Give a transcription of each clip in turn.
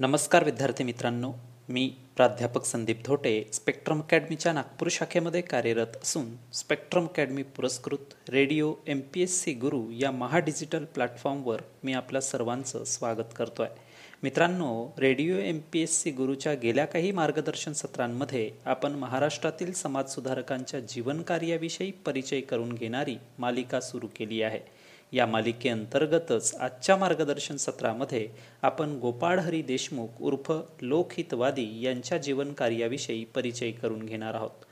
नमस्कार विद्यार्थी मित्रांनो मी प्राध्यापक संदीप धोटे स्पेक्ट्रम अकॅडमीच्या नागपूर शाखेमध्ये कार्यरत असून स्पेक्ट्रम अकॅडमी पुरस्कृत radio M P S C Guru या महाडिजिटल प्लॅटफॉर्मवर मी आपल्या सर्वांचं स्वागत करतो आहे मित्रांनो radio M P S C गुरुच्या गेल्या काही मार्गदर्शन सत्रांमध्ये आपण महाराष्ट्रातील समाजसुधारकांच्या जीवनकार्याविषयी परिचय करून घेणारी मालिका सुरू केली आहे. या मालिकेअंतर्गतच आजच्या मार्गदर्शन सत्रामध्ये आपण गोपाळहरी देशमुख उर्फ लोकहितवादी यांच्या जीवनकार्याविषयी परिचय करून घेणार आहोत.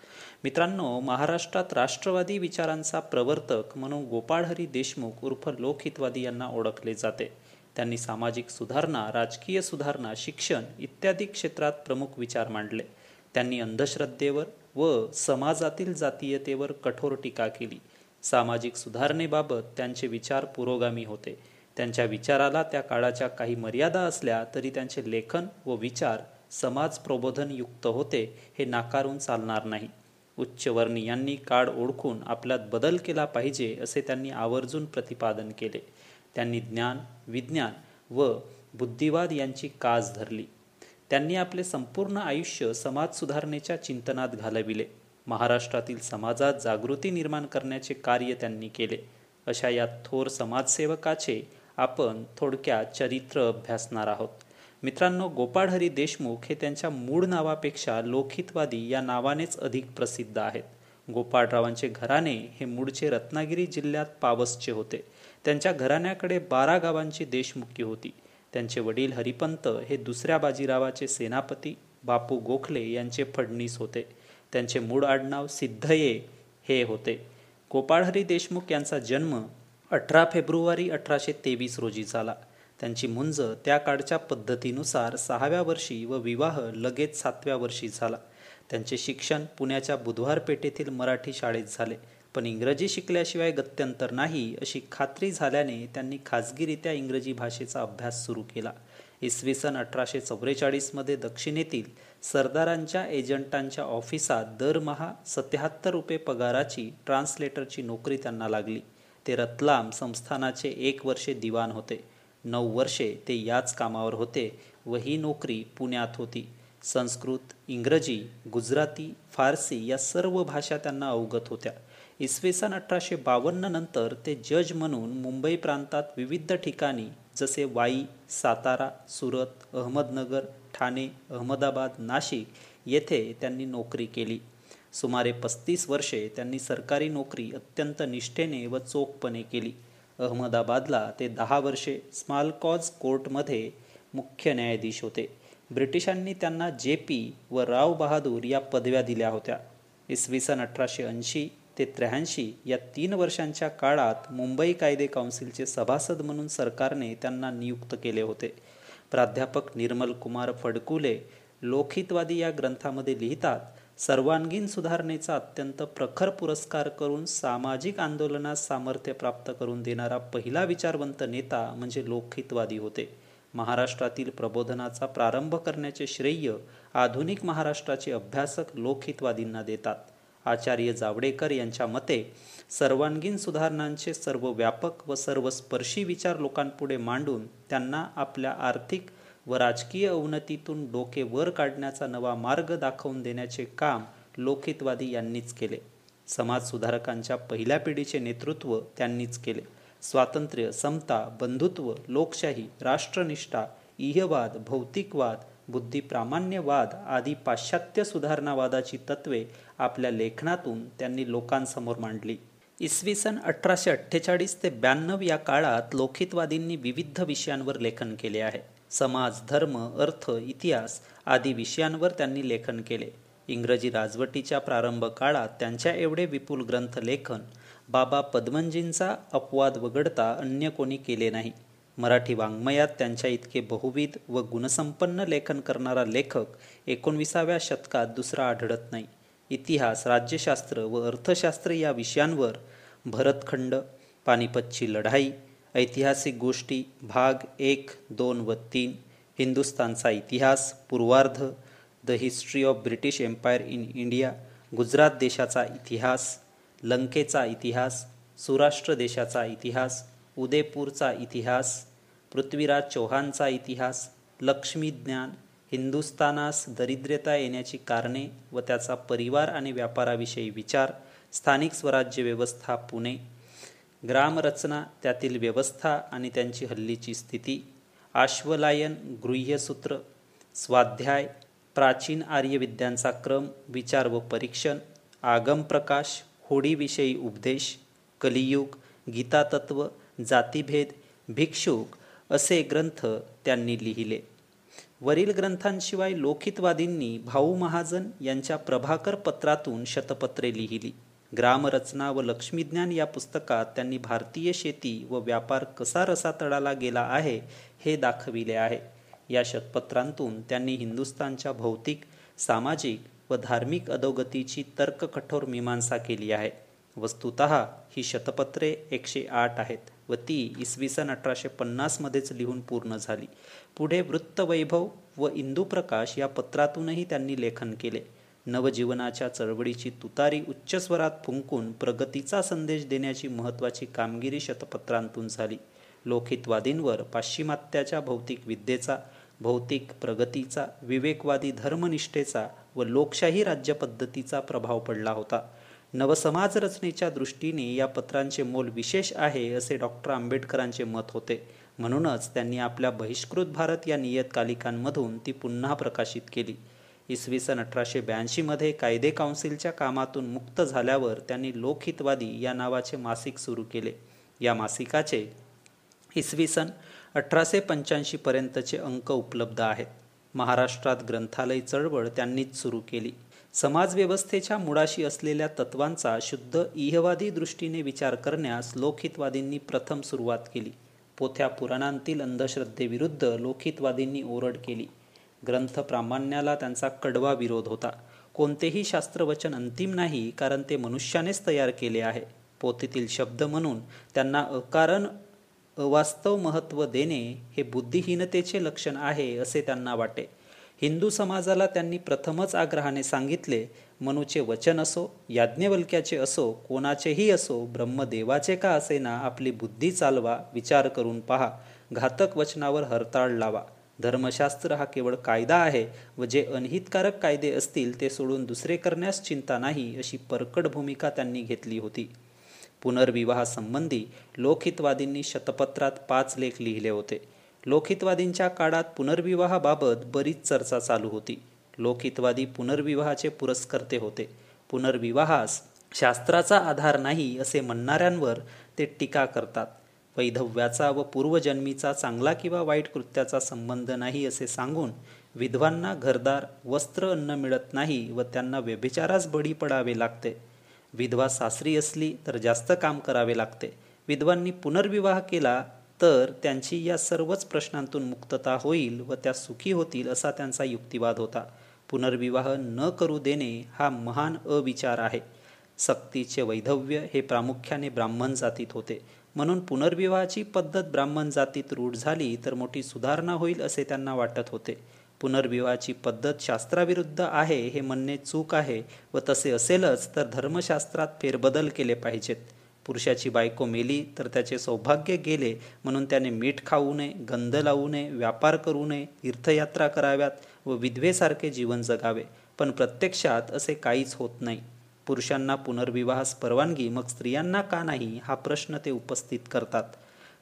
मित्रांनो महाराष्ट्रात राष्ट्रवादी विचारांचा प्रवर्तक म्हणून गोपाळहरी देशमुख उर्फ लोकहितवादी यांना ओळखले जाते. त्यांनी सामाजिक सुधारणा राजकीय सुधारणा शिक्षण इत्यादी क्षेत्रात प्रमुख विचार मांडले. त्यांनी अंधश्रद्धेवर व समाजातील जातीयतेवर कठोर टीका केली. सामाजिक सुधारणेबाबत त्यांचे विचार पुरोगामी होते. त्यांच्या विचाराला त्या काळाच्या काही मर्यादा असल्या तरी त्यांचे लेखन व विचार समाज प्रबोधनयुक्त होते हे नाकारून चालणार नाही. उच्चवर्णीयांनी काळ ओळखून आपल्यात बदल केला पाहिजे असे त्यांनी आवर्जून प्रतिपादन केले. त्यांनी ज्ञान विज्ञान व बुद्धिवाद यांची कास धरली. त्यांनी आपले संपूर्ण आयुष्य समाज सुधारणेच्या चिंतनात घालविले. महाराष्ट्रातील समाजात जागृती निर्माण करण्याचे कार्य त्यांनी केले. अशा या थोर समाजसेवकाचे आपण थोडक्यात चरित्र अभ्यासणार आहोत. मित्रांनो गोपाळहरी देशमुख हे त्यांच्या मूळ नावापेक्षा लोकहितवादी या नावानेच अधिक प्रसिद्ध आहेत. गोपाळरावांचे घराणे हे मूळचे रत्नागिरी जिल्ह्यात पावसचे होते. त्यांच्या घराण्याकडे बारा गावांची देशमुखी होती. त्यांचे वडील हरिपंत हे दुसऱ्या बाजीरावाचे सेनापती बापू गोखले यांचे फडणीस होते. त्यांचे मूळ आडनाव सिद्धये हे होते. गोपाळहरी देशमुख यांचा जन्म अठरा फेब्रुवारी अठराशे तेवीस रोजी झाला. त्यांची मुंज त्या काळच्या पद्धतीनुसार सहाव्या वर्षी व विवाह लगेच सातव्या वर्षी झाला. त्यांचे शिक्षण पुण्याच्या बुधवार पेठेतील मराठी शाळेत झाले. पण इंग्रजी शिकल्याशिवाय गत्यंतर नाही अशी खात्री झाल्याने त्यांनी खाजगीरित्या इंग्रजी भाषेचा अभ्यास सुरू केला. इसवी सन अठराशे चौवेचाळीसमध्ये दक्षिणेतील सरदारांच्या एजंटांच्या ऑफिसात दरमहा सत्याहत्तर रुपये पगाराची ट्रान्सलेटरची नोकरी त्यांना लागली. ते रतलाम संस्थानाचे एक वर्षे दिवाण होते. नऊ वर्षे ते याच कामावर होते व ही नोकरी पुण्यात होती. संस्कृत इंग्रजी गुजराती फारसी या सर्व भाषा त्यांना अवगत होत्या. इसवी सन अठराशे बावन्न नंतर ते जज म्हणून मुंबई प्रांतात विविध ठिकाणी जसे वाई सातारा सुरत अहमदनगर ठाणे अहमदाबाद नाशिक येथे त्यांनी नोकरी केली. सुमारे पस्तीस वर्षे त्यांनी सरकारी नोकरी अत्यंत निष्ठेने व चोखपणे केली. अहमदाबादला ते दहा वर्षे स्मॉल कॉज कोर्टमध्ये मुख्य न्यायाधीश होते. ब्रिटिशांनी त्यांना जे पी व राव बहादूर या पदव्या दिल्या होत्या. इसवी सन अठराशे ऐंशी ते त्र्याऐंशी या तीन वर्षांच्या काळात मुंबई कायदे काउन्सिलचे सभासद म्हणून सरकारने त्यांना नियुक्त केले होते. प्राध्यापक निर्मल कुमार फडकुले लोकहितवादी या ग्रंथामध्ये लिहितात सर्वांगीण सुधारणेचा अत्यंत प्रखर पुरस्कार करून सामाजिक आंदोलनास सामर्थ्य प्राप्त करून देणारा पहिला विचारवंत नेता म्हणजे लोकहितवादी होते. महाराष्ट्रातील प्रबोधनाचा प्रारंभ करण्याचे श्रेय आधुनिक महाराष्ट्राचे अभ्यासक लोकहितवादींना देतात. आचार्य जावडेकर यांच्या मते सर्वांगीण सुधारणांचे सर्व व्यापक व सर्वस्पर्शी विचार लोकांपुढे मांडून त्यांना आपल्या आर्थिक व राजकीय अवनतीतून डोके वर काढण्याचा नवा मार्ग दाखवून देण्याचे काम लोकहितवादी यांनीच केले. समाज सुधारकांच्या पहिल्या पिढीचे नेतृत्व त्यांनीच केले. स्वातंत्र्य समता बंधुत्व लोकशाही राष्ट्रनिष्ठा इहवाद भौतिकवाद बुद्धिप्रामाण्यवाद आदी पाश्चात्य सुधारणावादाची तत्वे आपल्या लेखनातून त्यांनी लोकांसमोर मांडली. इसवी सन अठराशे अठ्ठेचाळीस ते ब्याण्णव या काळात लोकहितवादींनी विविध विषयांवर लेखन केले आहे. समाज धर्म अर्थ इतिहास आदी विषयांवर त्यांनी लेखन केले. इंग्रजी राजवटीच्या प्रारंभ काळात त्यांच्या एवढे विपुल ग्रंथ लेखन बाबा पद्मनजींचा अपवाद वगळता अन्य कोणी केले नाही. मराठी वाङ्मयात त्यांच्या इतके बहुविध व गुणसंपन्न लेखन करणारा लेखक एकोणविसाव्या शतकात दुसरा आढळत नाही. इतिहास राज्यशास्त्र व अर्थशास्त्र या विषयांवर भरतखंड पानिपतची लढाई ऐतिहासिक गोष्टी भाग एक दोन व तीन हिंदुस्तानचा इतिहास पूर्वार्ध the history of British empire in India Gujarat देशाचा इतिहास लंकेचा इतिहास सुराष्ट्र देशाचा इतिहास उदयपूरचा इतिहास पृथ्वीराज चौहानचा इतिहास लक्ष्मी ज्ञान हिंदुस्थानास दरिद्रता येण्याची कारणे व त्याचा परिवार आणि व्यापाराविषयी विचार स्थानिक स्वराज्य व्यवस्था पुणे ग्रामरचना त्यातील व्यवस्था आणि त्यांची हल्लीची स्थिती आश्वलायन गृह्यसूत्र स्वाध्याय प्राचीन आर्यविद्यांचा क्रम विचार व परीक्षण आगमप्रकाश होडीविषयी उपदेश कलियुग गीतातत्व जातीभेद भिक्षुक असे ग्रंथ त्यांनी लिहिले. वरील ग्रंथांशिवाय लोकितवादींनी भाऊ महाजन यांच्या प्रभाकर पत्रातून शतपत्रे लिहिली. ग्रामरचना व लक्ष्मीज्ञान या पुस्तकात त्यांनी भारतीय शेती व व्यापार कसा रसातळाला गेला आहे हे दाखविले आहे. या शतपत्रांतून त्यांनी हिंदुस्थानच्या भौतिक सामाजिक व धार्मिक अधोगतीची तर्ककठोर मीमांसा केली आहे. वस्तुत ही शतपत्रे एकशे आठ आहेत. व ती इसवी सन अठराशे पन्नासमध्येच लिहून पूर्ण झाली. पुढे वृत्तवैभव व इंदुप्रकाश या पत्रातूनही त्यांनी लेखन केले. नवजीवनाच्या चळवळीची तुतारी उच्च स्वरात फुंकून प्रगतीचा संदेश देण्याची महत्त्वाची कामगिरी शतपत्रांतून झाली. लोकहितवादींवर पाश्चिमात्याच्या भौतिक विद्येचा भौतिक प्रगतीचा विवेकवादी धर्मनिष्ठेचा व लोकशाही राज्यपद्धतीचा प्रभाव पडला होता. नवसमाज रचनेच्या दृष्टीने या पत्रांचे मोल विशेष आहे असे डॉक्टर आंबेडकरांचे मत होते. म्हणूनच त्यांनी आपल्या बहिष्कृत भारत या नियतकालिकांमधून ती पुन्हा प्रकाशित केली. इसवी सन अठराशे ब्याऐंशीमध्ये कायदे काउन्सिलच्या कामातून मुक्त झाल्यावर त्यांनी लोकहितवादी या नावाचे मासिक सुरू केले. या मासिकाचे इसवी सन अठराशे पंच्याऐंशीपर्यंतचे अंक उपलब्ध आहेत. महाराष्ट्रात ग्रंथालय चळवळ त्यांनीच सुरू केली. समाजव्यवस्थेच्या मुळाशी असलेल्या तत्वांचा शुद्ध इहवादी दृष्टीने विचार करण्यास लोकहितवादींनी प्रथम सुरुवात केली. पोथ्या पुराणांतील अंधश्रद्धेविरुद्ध लोकहितवादींनी ओरड केली. ग्रंथ प्रामाण्याला त्यांचा कडवा विरोध होता. कोणतेही शास्त्रवचन अंतिम नाही कारण ते मनुष्यानेच तयार केले आहे. पोथीतील शब्द म्हणून त्यांना अकारण अवास्तव महत्त्व देणे हे बुद्धिहीनतेचे लक्षण आहे असे त्यांना वाटे. हिंदू समाजाला त्यांनी प्रथमच आग्रहाने सांगितले मनुचे वचन असो याज्ञवल्क्याचे असो कोणाचेही असो ब्रह्मदेवाचे का असेना आपली बुद्धी चालवा विचार करून पहा घातक वचनावर हरताळ लावा. धर्मशास्त्र हा केवळ कायदा आहे व जे अनहितकारक कायदे असतील ते सोडून दुसरे करण्यास चिंता नाही अशी परकड भूमिका त्यांनी घेतली होती. पुनर्विवाहासंबंधी लोकहितवादींनी शतपत्रात पाच लेख लिहिले होते. लोकहितवादींच्या काळात पुनर्विवाहाबाबत बरीच चर्चा चालू होती. लोकहितवादी पुनर्विवाहाचे पुरस्कर्ते होते. पुनर्विवाहास शास्त्राचा आधार नाही असे म्हणणाऱ्यांवर ते टीका करतात. वैधव्याचा व पूर्वजन्मीचा चांगला किंवा वाईट कृत्याचा संबंध नाही असे सांगून विधवांना घरदार वस्त्र अन्न मिळत नाही व त्यांना व्यभिचारास बळी पडावे लागते. विधवा सासरी असली तर जास्त काम करावे लागते. विधवांनी पुनर्विवाह केला तर त्यांची या सर्वच प्रश्नांतून मुक्तता होईल व त्या सुखी होतील असा त्यांचा युक्तिवाद होता. पुनर्विवाह न करू देणे हा महान अविचार आहे. सक्तीचे वैधव्य हे प्रामुख्याने ब्राह्मण जातीत होते. म्हणून पुनर्विवाहाची पद्धत ब्राह्मण जातीत रूढ झाली तर मोठी सुधारणा होईल असे त्यांना वाटत होते. पुनर्विवाहाची पद्धत शास्त्राविरुद्ध आहे हे म्हणणे चूक आहे व तसे असेलच तर धर्मशास्त्रात फेरबदल केले पाहिजेत. पुरुषाची बायको मेली तर त्याचे सौभाग्य गेले म्हणून त्याने मीठ खाऊ नये गंध लावू नये व्यापार करू नये तीर्थयात्रा कराव्यात व विधवेसारखे जीवन जगावे. पण प्रत्यक्षात असे काहीच होत नाही. पुरुषांना पुनर्विवाहास परवानगी मग स्त्रियांना का नाही हा प्रश्न ते उपस्थित करतात.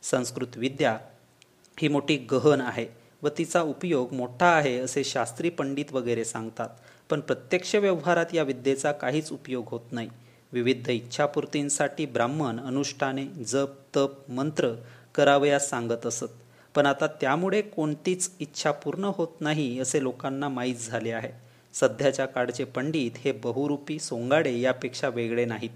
संस्कृत विद्या ही मोठी गहन आहे व तिचा उपयोग मोठा आहे असे शास्त्री पंडित वगैरे सांगतात. पण प्रत्यक्ष व्यवहारात या विद्येचा काहीच उपयोग होत नाही. विविध इच्छापूर्तींसाठी ब्राह्मण अनुष्ठाने जप तप मंत्र करावयास सांगत असत. पण आता त्यामुळे कोणतीच इच्छा पूर्ण होत नाही असे लोकांना माहीत झाले आहे. सध्याच्या काळचे पंडित हे बहुरूपी सोंगाडे यापेक्षा वेगळे नाहीत.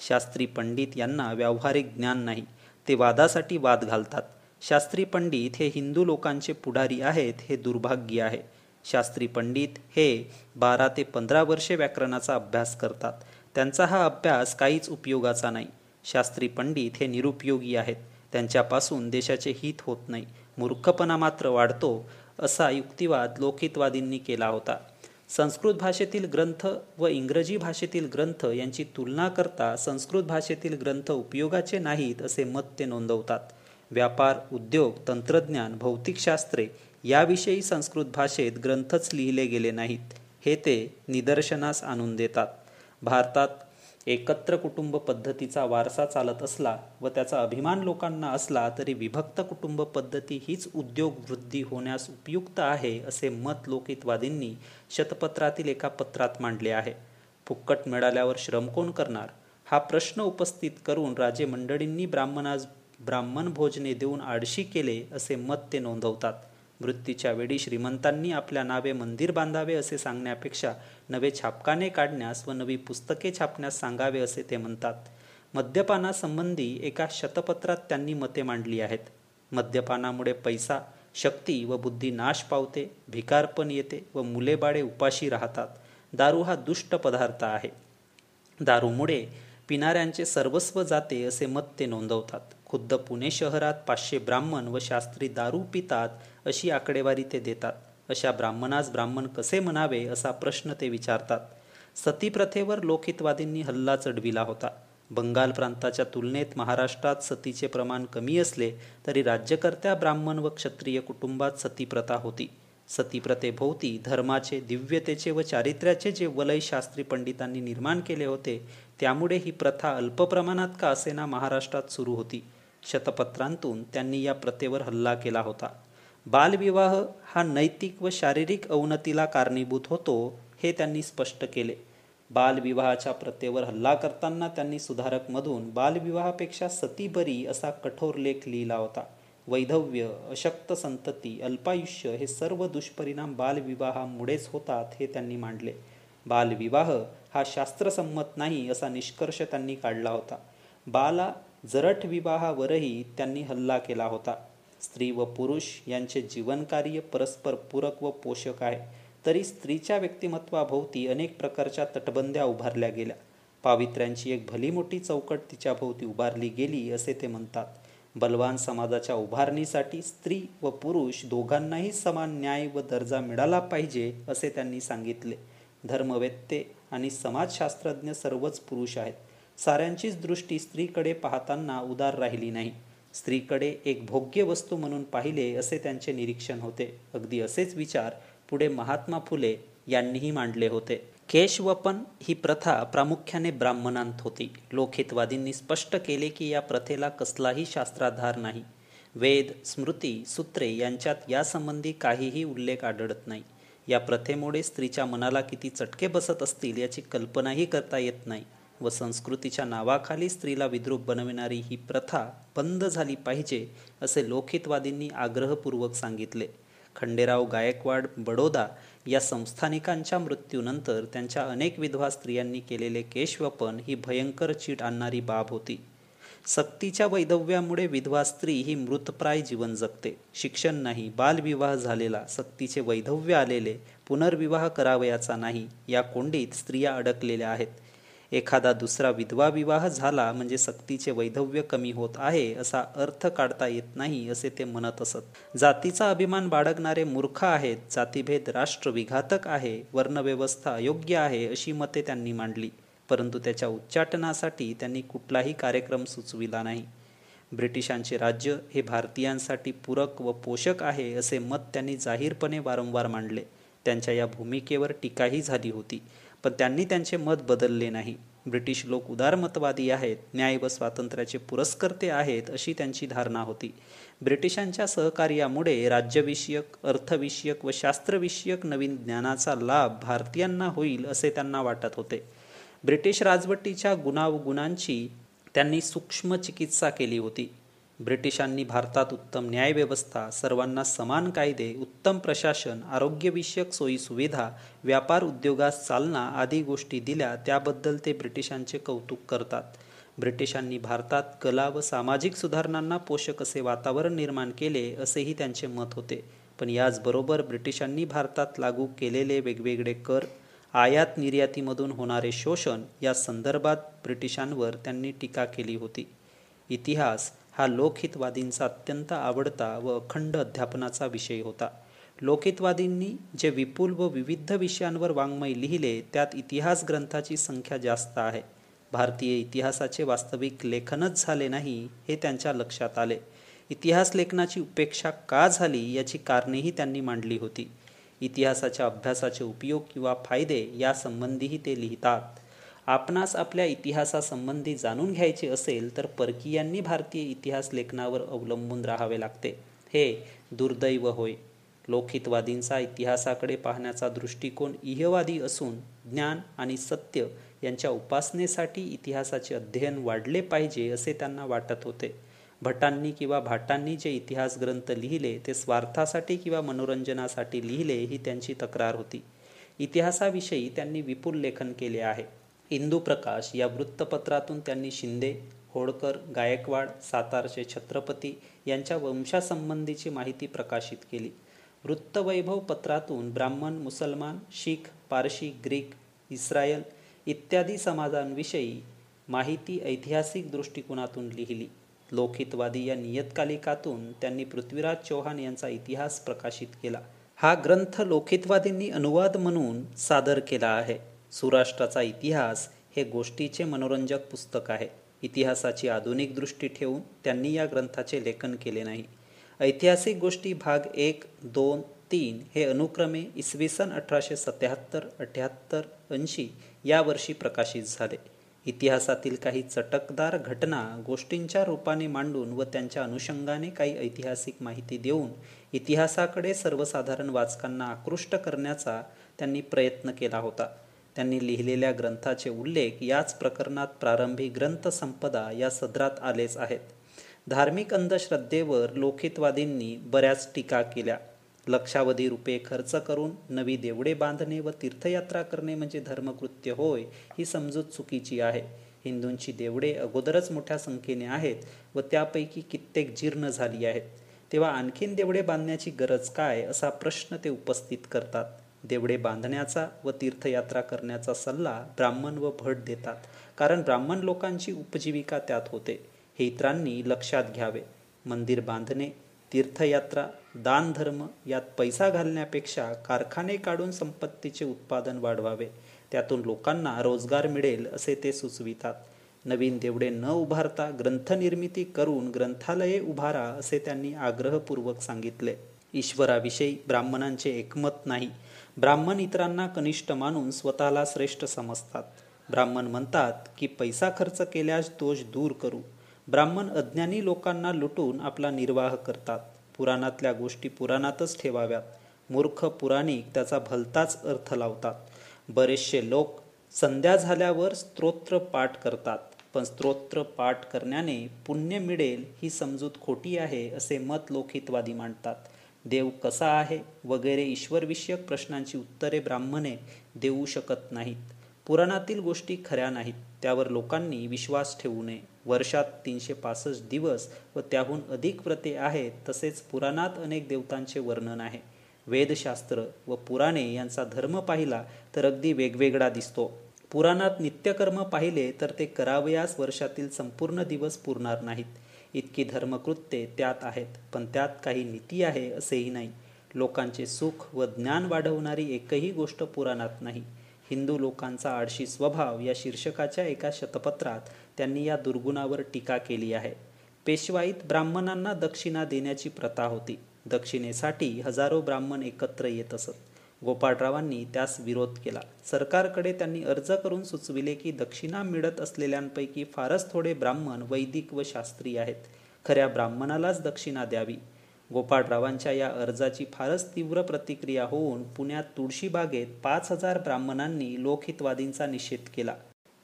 शास्त्री पंडित यांना व्यावहारिक ज्ञान नाही ते वादासाठी वाद घालतात. शास्त्री पंडित हे हिंदू लोकांचे पुढारी आहेत हे दुर्भाग्य आहे. शास्त्री पंडित हे बारा ते पंधरा वर्षे व्याकरणाचा अभ्यास करतात. त्यांचा हा अभ्यास काहीच उपयोगाचा नाही. शास्त्री पंडित हे निरुपयोगी आहेत. त्यांच्यापासून देशाचे हित होत नाही. मूर्खपणा मात्र वाढतो असा युक्तिवाद लोकहितवादींनी केला होता. संस्कृत भाषेतील ग्रंथ व इंग्रजी भाषेतील ग्रंथ यांची तुलना करता संस्कृत भाषेतील ग्रंथ उपयोगाचे नाहीत असे मत ते नोंदवतात. व्यापार उद्योग तंत्रज्ञान भौतिकशास्त्रे याविषयी संस्कृत भाषेत ग्रंथच लिहिले गेले नाहीत. हे ते निदर्शनास आणून देतात. भारतात एकत्र कुटुंब पद्धतीचा वारसा चालत असला व त्याचा अभिमान लोकांना असला तरी विभक्त कुटुंब पद्धती हीच उद्योग वृद्धी होण्यास उपयुक्त आहे असे मत लोकहितवादींनी शतपत्रातील एका पत्रात मांडले आहे. फुक्कट मिळाल्यावर श्रम कोण करणार? हा प्रश्न उपस्थित करून राजे मंडळींनी ब्राह्मणास ब्राह्मण भोजने देऊन आडशी केले असे मत ते नोंदवतात. मृत्यूच्या वेळी श्रीमंतांनी आपल्या नावे मंदिर बांधावे असे सांगण्यापेक्षा नवे छापकाने काढण्यास व नवी पुस्तके छापण्यास सांगावे असे ते म्हणतात. मद्यपानासंबंधी एका शतपत्रात त्यांनी मते मांडली आहेत. मद्यपानामुळे पैसा शक्ती व बुद्धी नाश पावते भिकारपण येते व मुलेबाळे उपाशी राहतात. दारू हा दुष्ट पदार्थ आहे. दारूमुळे पिणाऱ्यांचे सर्वस्व जाते असे मत ते नोंदवतात. खुद्द पुणे शहरात पाचशे ब्राह्मण व शास्त्री दारू पितात अशी आकडेवारी ते देतात. अशा ब्राह्मणास ब्राह्मण कसे म्हणावे असा प्रश्न ते विचारतात. सतीप्रथेवर लोकहितवादींनी हल्ला चढविला होता. बंगाल प्रांताच्या तुलनेत महाराष्ट्रात सतीचे प्रमाण कमी असले तरी राज्यकर्त्या ब्राह्मण व क्षत्रिय कुटुंबात सतीप्रथा होती. सतीप्रथेभोवती धर्माचे दिव्यतेचे व चारित्र्याचे जे वलय शास्त्री पंडितांनी निर्माण केले होते त्यामुळे ही प्रथा अल्प प्रमाणात का असेना महाराष्ट्रात सुरू होती. शतपत्रांतून त्यांनी या प्रथेवर हल्ला केला होता. बालविवाह हा नैतिक व शारीरिक अवनतीला कारणीभूत होतो हे त्यांनी स्पष्ट केले. बालविवाहाच्या प्रथेवर हल्ला करताना त्यांनी सुधारकमधून बालविवाहापेक्षा सती बरी असा कठोर लेख लिहिला होता. वैधव्य अशक्त संतती अल्पायुष्य हे सर्व दुष्परिणाम बालविवाहामुळेच होतात हे त्यांनी मांडले. बालविवाह हा शास्त्रसंमत नाही असा निष्कर्ष त्यांनी काढला होता. बाला जरठ विवाहावरही त्यांनी हल्ला केला होता. स्त्री व पुरुष यांचे जीवनकार्य परस्पर पूरक व पोषक आहे. तरी स्त्रीच्या व्यक्तिमत्वाभोवती अनेक प्रकारच्या तटबंद्या उभारल्या गेल्या. पावित्र्यांची एक भली मोठी चौकट तिच्या भोवती उभारली गेली असे ते म्हणतात. बलवान समाजाच्या उभारणीसाठी स्त्री व पुरुष दोघांनाही समान न्याय व दर्जा मिळाला पाहिजे असे त्यांनी सांगितले. धर्मवेत्ते आणि समाजशास्त्रज्ञ सर्वच पुरुष आहेत. साऱ्यांचीच दृष्टी स्त्रीकडे पाहताना उदार राहिली नाही. स्त्रीकडे एक भोग्य वस्तू म्हणून पाहिले असे त्यांचे निरीक्षण होते. अगदी असेच विचार पुढे महात्मा फुले यांनीही मांडले होते. केशवपन ही प्रथा प्रामुख्याने ब्राह्मणांत होती. लोकहितवादींनी स्पष्ट केले की या प्रथेला कसलाही शास्त्राधार नाही. वेद स्मृती सूत्रे यांच्यात यासंबंधी काहीही उल्लेख आढळत नाही. या प्रथेमुळे स्त्रीच्या मनाला किती चटके बसत असतील याची कल्पनाही करता येत नाही. व संस्कृतीच्या नावाखाली स्त्रीला विद्रूप बनविणारी ही प्रथा बंद झाली पाहिजे असे लोकहितवादींनी आग्रहपूर्वक सांगितले. खंडेराव गायकवाड बडोदा या संस्थानिकांच्या मृत्यूनंतर त्यांच्या अनेक विधवा स्त्रियांनी केलेले केशवपन ही भयंकर चीट आणणारी बाब होती. सक्तीच्या वैधव्यामुळे विधवा स्त्री ही मृतप्राय जीवन जगते. शिक्षण नाही बालविवाह झालेला सक्तीचे वैधव्य आलेले पुनर्विवाह करावयाचा नाही या कोंडीत स्त्रिया अडकलेल्या आहेत. एखादा दुसरा विधवा विवाह झाला म्हणजे सक्तीचे वैधव्य कमी होत आहे असा अर्थ काढता येत नाही असे ते म्हणत असत. जातीचा अभिमान बाळगणारे मूर्ख आहेत जातीभेद राष्ट्रविघातक आहे वर्णव्यवस्था अयोग्य आहे अशी मते त्यांनी मांडली. परंतु त्याच्या उच्चाटनासाठी त्यांनी कुठलाही कार्यक्रम सुचविला नाही. ब्रिटिशांचे राज्य हे भारतीयांसाठी पूरक व पोषक आहे असे मत त्यांनी जाहीरपणे वारंवार मांडले. त्यांच्या या भूमिकेवर टीकाही झाली होती. पण त्यांनी त्यांचे मत बदलले नाही. ब्रिटिश लोक उदारमतवादी आहेत न्याय व स्वातंत्र्याचे पुरस्कर्ते आहेत अशी त्यांची धारणा होती. ब्रिटिशांच्या सहकार्यामुळे राज्यविषयक अर्थविषयक व शास्त्रविषयक नवीन ज्ञानाचा लाभ भारतीयांना होईल असे त्यांना वाटत होते. ब्रिटिश राजवटीच्या गुणावगुणांची त्यांनी सूक्ष्म चिकित्सा केली होती. ब्रिटिशांनी भारतात उत्तम न्यायव्यवस्था सर्वांना समान कायदे उत्तम प्रशासन आरोग्यविषयक सोयीसुविधा व्यापार उद्योगास चालना आदी गोष्टी दिल्या त्याबद्दल ते ब्रिटिशांचे कौतुक करतात. ब्रिटिशांनी भारतात कला व सामाजिक सुधारणांना पोषक असे वातावरण निर्माण केले असेही त्यांचे मत होते. पण याचबरोबर ब्रिटिशांनी भारतात लागू केलेले वेगवेगळे कर आयात निर्यातीमधून होणारे शोषण या संदर्भात ब्रिटिशांवर त्यांनी टीका केली होती. इतिहास हा लोकहितवादींचा अत्यंत आवडता व अखंड अध्यापनाचा विषय होता. लोकहितवादींनी जे विपुल व विविध विषयांवर वाङ्मय लिहिले त्यात इतिहास ग्रंथाची संख्या जास्त आहे. भारतीय इतिहासाचे वास्तविक लेखनच झाले नाही हे त्यांच्या लक्षात आले. इतिहास लेखनाची उपेक्षा का झाली याची कारणेही त्यांनी मांडली होती. इतिहासाच्या अभ्यासाचे उपयोग किंवा फायदे यासंबंधीही ते लिहितात. आपणास आपल्या इतिहासासंबंधी जाणून घ्यायचे असेल तर परकीयांनी भारतीय इतिहास लेखनावर अवलंबून राहावे लागते. हे दुर्दैव होय. लोकहितवादींचा इतिहासाकडे पाहण्याचा दृष्टिकोन इहवादी असून ज्ञान आणि सत्य यांच्या उपासनेसाठी इतिहासाचे अध्ययन वाढले पाहिजे असे त्यांना वाटत होते. भटांनी किंवा भाटांनी जे इतिहास ग्रंथ लिहिले ते स्वार्थासाठी किंवा मनोरंजनासाठी लिहिले ही त्यांची तक्रार होती. इतिहासाविषयी त्यांनी विपुल लेखन केले आहे. इंदू प्रकाश या वृत्तपत्रातून त्यांनी शिंदे होळकर गायकवाड सातारचे छत्रपती यांच्या वंशासंबंधीची माहिती प्रकाशित केली. वृत्तवैभव पत्रातून ब्राह्मण मुसलमान शीख पारशी ग्रीक इस्रायल इत्यादी समाजांविषयी माहिती ऐतिहासिक दृष्टिकोनातून लिहिली. लोकहितवादी या नियतकालिकातून त्यांनी पृथ्वीराज चौहान यांचा इतिहास प्रकाशित केला. हा ग्रंथ लोकहितवादींनी अनुवाद म्हणून सादर केला आहे. सुराष्ट्राचा इतिहास हे गोष्टीचे मनोरंजक पुस्तक आहे. इतिहासाची आधुनिक दृष्टी ठेवून त्यांनी या ग्रंथाचे लेखन केले नाही. ऐतिहासिक गोष्टी भाग एक दोन तीन हे अनुक्रमे इसवी सन अठराशे सत्याहत्तर अठ्याहत्तर ऐंशी या वर्षी प्रकाशित झाले. इतिहासातील काही चटकदार घटना गोष्टींच्या रूपाने मांडून व त्यांच्या अनुषंगाने काही ऐतिहासिक माहिती देऊन इतिहासाकडे सर्वसाधारण वाचकांना आकृष्ट करण्याचा त्यांनी प्रयत्न केला होता. त्यांनी लिहिलेल्या ग्रंथाचे उल्लेख याच प्रकरणात प्रारंभी ग्रंथसंपदा या सदरात आलेच आहेत. धार्मिक अंधश्रद्धेवर लोकितवादींनी बऱ्याच टीका केल्या. लक्षावधी रुपये खर्च करून नवी देवडे बांधणे व तीर्थयात्रा करणे म्हणजे धर्मकृत्य होय ही समजूत चुकीची आहे. हिंदूंची देवडे अगोदरच मोठ्या संख्येने आहेत व त्यापैकी कित्येक जीर्ण झाली आहेत. तेव्हा आणखीन देवडे बांधण्याची गरज काय असा प्रश्न ते उपस्थित करतात. देवडे बांधण्याचा व तीर्थयात्रा करण्याचा सल्ला ब्राह्मण व भट देतात. कारण ब्राह्मण लोकांची उपजीविका त्यात होते. हे इतरांनी लक्षात घ्यावे. मंदिर बांधणे तीर्थयात्रा दानधर्म यात पैसा घालण्यापेक्षा कारखाने काढून संपत्तीचे उत्पादन वाढवावे. त्यातून लोकांना रोजगार मिळेल असे ते सुचवितात. नवीन देवडे न उभारता ग्रंथनिर्मिती करून ग्रंथालये उभारा असे त्यांनी आग्रहपूर्वक सांगितले. ईश्वराविषयी ब्राह्मणांचे एकमत नाही. ब्राह्मण इतरांना कनिष्ठ मानून स्वतःला श्रेष्ठ समजतात. ब्राह्मण म्हणतात की पैसा खर्च केल्यास दोष दूर करू. ब्राह्मण अज्ञानी लोकांना लुटून आपला निर्वाह करतात. पुराणातल्या गोष्टी पुराणातच ठेवाव्यात. मूर्ख पुराणिक त्याचा भलताच अर्थ लावतात. बरेचसे लोक संध्या झाल्यावर स्तोत्र पाठ करतात पण स्तोत्र पाठ करण्याने पुण्य मिळेल ही समजूत खोटी आहे असे मत लोकहितवादी मांडतात. देव कसा आहे वगैरे ईश्वरविषयक प्रश्नांची उत्तरे ब्राह्मणे देऊ शकत नाहीत. पुराणातील गोष्टी खऱ्या नाहीत. त्यावर लोकांनी विश्वास ठेवू नये. वर्षात तीनशे पासष्ट दिवस व त्याहून अधिक व्रते आहेत तसेच पुराणात अनेक देवतांचे वर्णन आहे. वेदशास्त्र व पुराणे यांचा धर्म पाहिला तर अगदी वेगवेगळा दिसतो. पुराणात नित्यकर्म पाहिले तर ते करावयास वर्षातील संपूर्ण दिवस पुरणार नाहीत. इतकी धर्मकृत्ये त्यात आहेत पण त्यात काही नीती आहे असेही नाही. लोकांचे सुख व ज्ञान वाढवणारी एकही गोष्ट पुराणात नाही. हिंदू लोकांचा आळशी स्वभाव या शीर्षकाच्या एका शतपत्रात त्यांनी या दुर्गुणावर टीका केली आहे. पेशवाईत ब्राह्मणांना दक्षिणा देण्याची प्रथा होती. दक्षिणेसाठी हजारो ब्राह्मण एकत्र येत असत. गोपाळरावांनी त्यास विरोध केला. सरकारकडे त्यांनी अर्ज करून सुचविले की दक्षिणा मिळत असलेल्यांपैकी फारच थोडे ब्राह्मण वैदिक व शास्त्री आहेत. खऱ्या ब्राह्मणालाच दक्षिणा द्यावी. गोपाळरावांच्या या अर्जाची फारच तीव्र प्रतिक्रिया होऊन पुण्यात तुळशीबागेत पाच हजार ब्राह्मणांनी लोकहितवादींचा निषेध केला.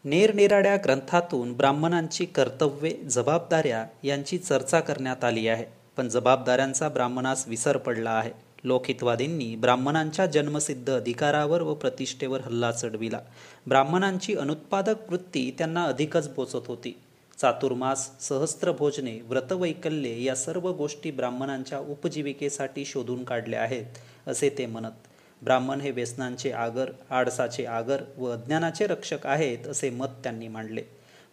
निरनिराळ्या ग्रंथातून ब्राह्मणांची कर्तव्ये जबाबदाऱ्या यांची चर्चा करण्यात आली आहे. पण जबाबदाऱ्यांचा ब्राह्मणास विसर पडला आहे. लोकहितवादींनी ब्राह्मणांच्या जन्मसिद्ध अधिकारावर व प्रतिष्ठेवर हल्ला चढविला. ब्राह्मणांची अनुत्पादक वृत्ती त्यांना अधिकच बोचत होती. चातुर्मास सहस्त्र भोजने व्रतवैकल्ये या सर्व गोष्टी ब्राह्मणांच्या उपजीविकेसाठी शोधून काढल्या आहेत असे ते म्हणत ब्राह्मण हे व्यसनांचे आगर आडसाचे आगर व अज्ञानाचे रक्षक आहेत असे मत त्यांनी मांडले.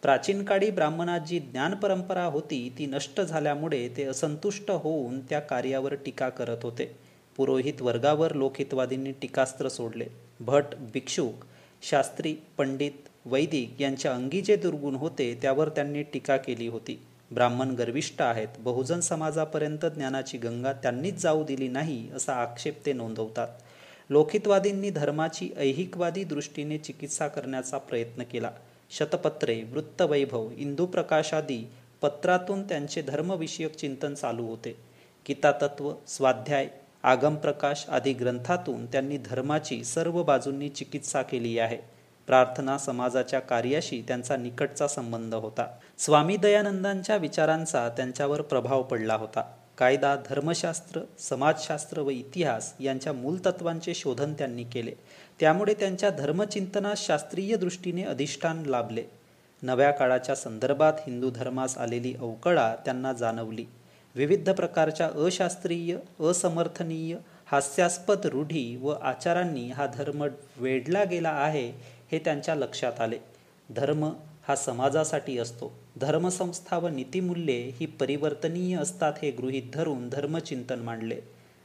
प्राचीन काळी ब्राह्मणात जी ज्ञान परंपरा होती ती नष्ट झाल्यामुळे ते असंतुष्ट होऊन त्या कार्यावर टीका करत होते. पुरोहित वर्गावर लोकहितवादींनी टीकास्त्र सोडले. भट भिक्षुक शास्त्री पंडित वैदिक यांच्या अंगी जे दुर्गुण होते त्यावर त्यांनी टीका केली होती. ब्राह्मण गर्विष्ठ आहेत. बहुजन समाजापर्यंत ज्ञानाची गंगा त्यांनीच जाऊ दिली नाही असा आक्षेप ते नोंदवतात. लोकितवादींनी धर्माची ऐहिकवादी दृष्टीने चिकित्सा करण्याचा प्रयत्न केला. शतपत्रे वृत्तवैभव इंदूप्रकाशादी पत्रातून त्यांचे धर्मविषयक चिंतन चालू होते. गीतातत्व स्वाध्याय आगमप्रकाश आदी ग्रंथातून त्यांनी धर्माची सर्व बाजूंनी चिकित्सा केली आहे. प्रार्थना समाजाच्या कार्याशी त्यांचा निकटचा संबंध होता. स्वामी दयानंदांच्या विचारांचा त्यांच्यावर प्रभाव पडला होता. कायदा धर्मशास्त्र समाजशास्त्र व इतिहास यांच्या मूलतत्वांचे शोधन त्यांनी केले. त्यामुळे त्यांच्या धर्मचिंतनास शास्त्रीय दृष्टीने अधिष्ठान लाभले. नव्या काळाच्या संदर्भात हिंदू धर्मास आलेली अवकळा त्यांना जाणवली. विविध प्रकारच्या अशास्त्रीय असमर्थनीय हास्यास्पद रूढी व आचारांनी हा धर्म वेढला गेला आहे हे त्यांच्या लक्षात आले. धर्म हा समाजासाठी असतो. धर्मसंस्था व नीतिमूल्ये ही परिवर्तनीय असतात हे गृहीत धरून धर्मचिंतन मांडले.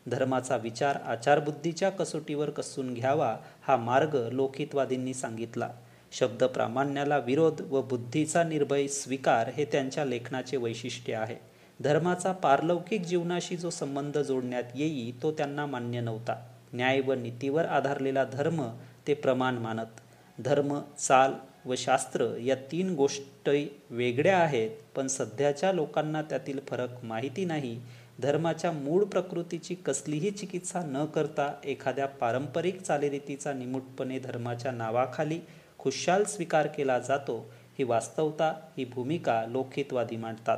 धर्माचा विचार आचारबुद्धीच्या कसोटीवर कसून घ्यावा हा मार्ग लोकितवादींनी सांगितला. शब्द प्रामाण्याला विरोध व बुद्धीचा निर्भय स्वीकार हे त्यांच्या लेखनाचे वैशिष्ट्य आहे. धर्माचा पारलौकिक जीवनाशी जो संबंध जोडण्यात येई तो त्यांना मान्य नव्हता. न्याय व नीतीवर आधारलेला धर्म ते प्रमाण मानत. धर्म चाल व शास्त्र या तीन गोष्टी वेगळ्या आहेत पण सध्याच्या लोकांना त्यातील फरक माहिती नाही. धर्माच्या मूळ प्रकृतीची कसलीही चिकित्सा न करता एखाद्या पारंपरिक चालीरीतीचा निमूटपणे धर्माच्या नावाखाली खुशाल स्वीकार केला जातो ही वास्तवता ही भूमिका लोकहितवादी मांडतात.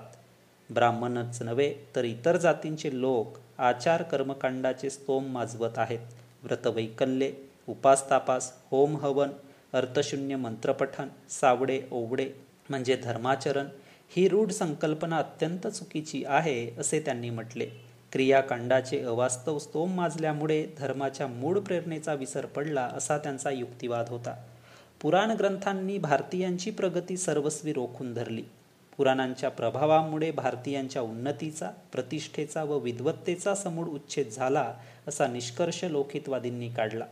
ब्राह्मणच नव्हे तर इतर जातींचे लोक आचार कर्मकांडाचे स्तोम माजवत आहेत. व्रतवैकल्ये उपासतापास होम हवन अर्थशून्य मंत्रपठन सावडे ओवडे म्हणजे धर्माचरण ही रूढ संकल्पना अत्यंत चुकीची आहे असे त्यांनी म्हटले. क्रियाकांडाचे अवास्तव स्तोम माजल्यामुळे धर्माच्या मूळ प्रेरणेचा विसर पडला असा त्यांचा युक्तिवाद होता. पुराण ग्रंथांनी भारतीयांची प्रगती सर्वस्वी रोखून धरली. पुराणांच्या प्रभावामुळे भारतीयांच्या उन्नतीचा प्रतिष्ठेचा व विद्वत्तेचा समूळ उच्छेद झाला असा निष्कर्ष लोकहितवादींनी काढला.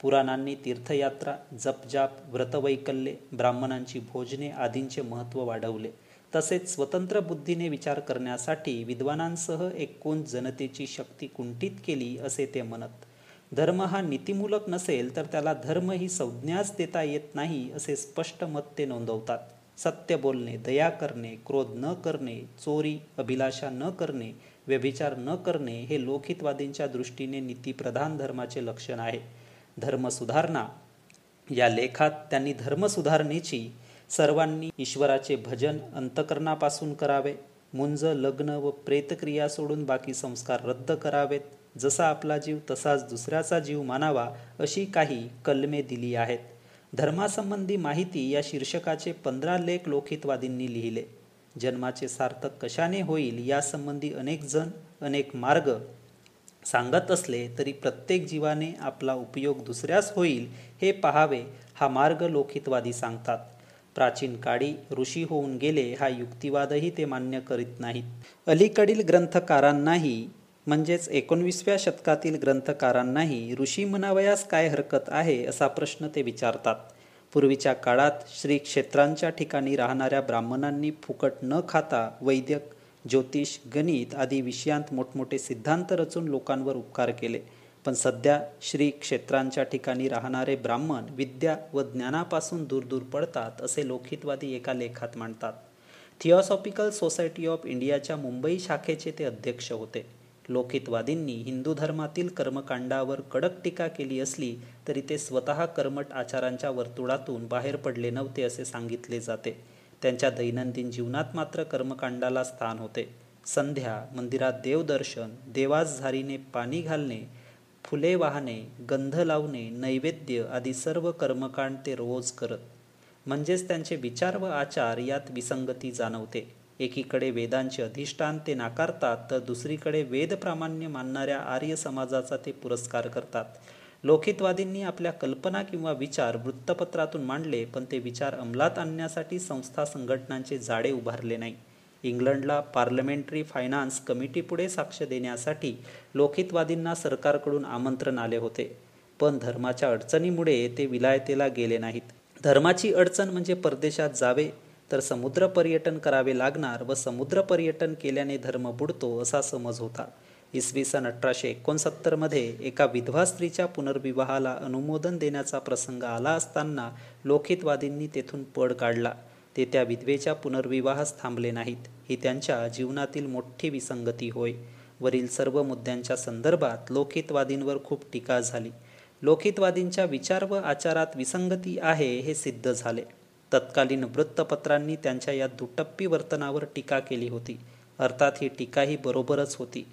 पुराणांनी तीर्थयात्रा जपजाप व्रतवैकल्ये ब्राह्मणांची भोजने आदींचे महत्त्व वाढवले. तसेच स्वतंत्र बुद्धीने विचार करण्यासाठी विद्वानांसह एकूण जनतेची शक्ती कुंठित केली असे ते म्हणत धर्म हा नीतिमूलक नसेल तर त्याला धर्म ही संज्ञाच देता येत नाही असे स्पष्ट मत ते नोंदवतात. सत्य बोलणे दया करणे क्रोध न करणे चोरी अभिलाषा न करणे व्यभिचार न करणे हे लोकहितवादींच्या दृष्टीने नीतीप्रधान धर्माचे लक्षण आहे. धर्मसुधारणा या लेखात त्यांनी धर्मसुधारणेची सर्वांनी ईश्वराचे भजन अंतकरणापासून करावे मुंज लग्न व प्रेतक्रिया सोडून बाकी संस्कार रद्द करावेत. जसा आपला जीव तसाच दुसऱ्याचा जीव मानावा अशी काही कलमे दिली आहेत. धर्मासंबंधी माहिती या शीर्षकाचे पंधरा लेख लोकहितवादींनी लिहिले. जन्माचे सार्थक कशाने होईल यासंबंधी अनेक जण अनेक मार्ग सांगत असले तरी प्रत्येक जीवाने आपला उपयोग दुसऱ्यास होईल हे पहावे हा मार्ग लोकहितवादी सांगतात. प्राचीन काळी ऋषी होऊन गेले हा युक्तिवादही ते मान्य करीत नाहीत. अलीकडील ग्रंथकारांनाही म्हणजेच एकोणवीसव्या शतकातील ग्रंथकारांनाही ऋषी म्हणावयास काय हरकत आहे असा प्रश्न ते विचारतात. पूर्वीच्या काळात श्री क्षेत्रांच्या ठिकाणी राहणाऱ्या ब्राह्मणांनी फुकट न खाता वैद्यक ज्योतिष गणित आदी विषयांत मोठमोठे सिद्धांत रचून लोकांवर उपकार केले. पण सध्या श्री क्षेत्रांच्या ठिकाणी राहणारे ब्राह्मण विद्या व ज्ञानापासून दूर दूर पडतात असे लोकहितवादी एका लेखात मांडतात. थिओसॉफिकल सोसायटी ऑफ इंडियाच्या मुंबई शाखेचे ते अध्यक्ष होते. लोकितवादींनी हिंदू धर्मातील कर्मकांडावर कडक टीका केली असली तरी ते स्वतः कर्मट आचारांच्या वर्तुळातून बाहेर पडले नव्हते असे सांगितले जाते. त्यांच्या दैनंदिन जीवनात मात्र कर्मकांडाला स्थान होते. संध्या मंदिरात देवदर्शन देवास झारीने पाणी घालणे फुले वाहणे गंध लावणे नैवेद्य आदी सर्व कर्मकांड ते रोज करत. म्हणजेच त्यांचे विचार व आचार यात विसंगती जाणवते. एकीकडे वेदांचे अधिष्ठान ते नाकारतात तर दुसरीकडे वेदप्रामाण्य मानणाऱ्या आर्य समाजाचा ते पुरस्कार करतात. लोकहितवादींनी आपल्या कल्पना किंवा विचार वृत्तपत्रातून मांडले पण ते विचार अंमलात आणण्यासाठी संस्था संघटनांचे जाळे उभारले नाही. इंग्लंडला पार्लमेंटरी फायनान्स कमिटीपुढे साक्ष देण्यासाठी लोकहितवादींना सरकारकडून आमंत्रण आले होते. पण धर्माच्या अडचणीमुळे ते विलायतेला गेले नाहीत. धर्माची अडचण म्हणजे परदेशात जावे तर समुद्र पर्यटन करावे लागणार व समुद्र पर्यटन केल्याने धर्म बुडतो असा समज होता. इसवी सन अठराशे एकोणसत्तरमध्ये एका विधवा स्त्रीच्या पुनर्विवाहाला अनुमोदन देण्याचा प्रसंग आला असताना लोकहितवादींनी तेथून पड काढला. ते त्या विधवेच्या पुनर्विवाहास थांबले नाहीत. ही त्यांच्या जीवनातील मोठी विसंगती होय. वरील सर्व मुद्द्यांच्या संदर्भात लोकहितवादींवर खूप टीका झाली. लोकहितवादींच्या विचार व आचारात विसंगती आहे हे सिद्ध झाले. तत्कालीन वृत्तपत्रांनी त्यांच्या या दुटप्पी वर्तनावर टीका केली होती. अर्थात ही टीकाही बरोबरच होती.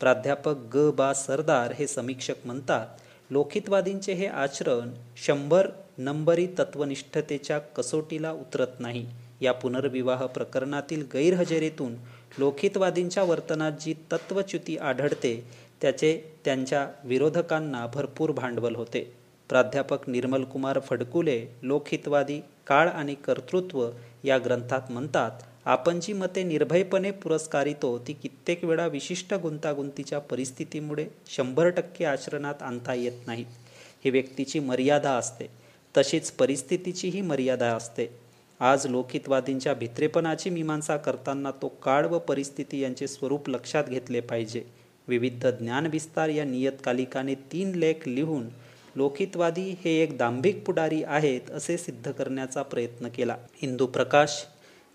प्राध्यापक ग. बा. सरदार हे समीक्षक म्हणतात लोकितवादींचे हे आचरण शंभर नंबरी तत्वनिष्ठतेच्या कसोटीला उतरत नाही. या पुनर्विवाह प्रकरणातील गैरहजेरीतून लोकहितवादींच्या वर्तनात जी तत्वच्युती आढळते त्याचे त्यांच्या विरोधकांना भरपूर भांडवल होते. प्राध्यापक निर्मलकुमार फडकुले लोकहितवादी काळ आणि कर्तृत्व या ग्रंथात म्हणतात आपण जी मते निर्भयपणे पुरस्कारितो ती कित्येक वेळा विशिष्ट गुंतागुंतीच्या परिस्थितीमुळे शंभर टक्के आचरणात आणता येत नाहीत ही व्यक्तीची मर्यादा असते. तशीच परिस्थितीचीही मर्यादा असते. आज लोकहितवादींच्या भित्रेपणाची मीमांसा करताना तो काळ व परिस्थिती यांचे स्वरूप लक्षात घेतले पाहिजे. विविध ज्ञानविस्तार या नियतकालिकाने तीन लेख लिहून लोकितवादी हे एक दांभिक पुढारी आहेत असे सिद्ध करण्याचा प्रयत्न केला. हिंदू प्रकाश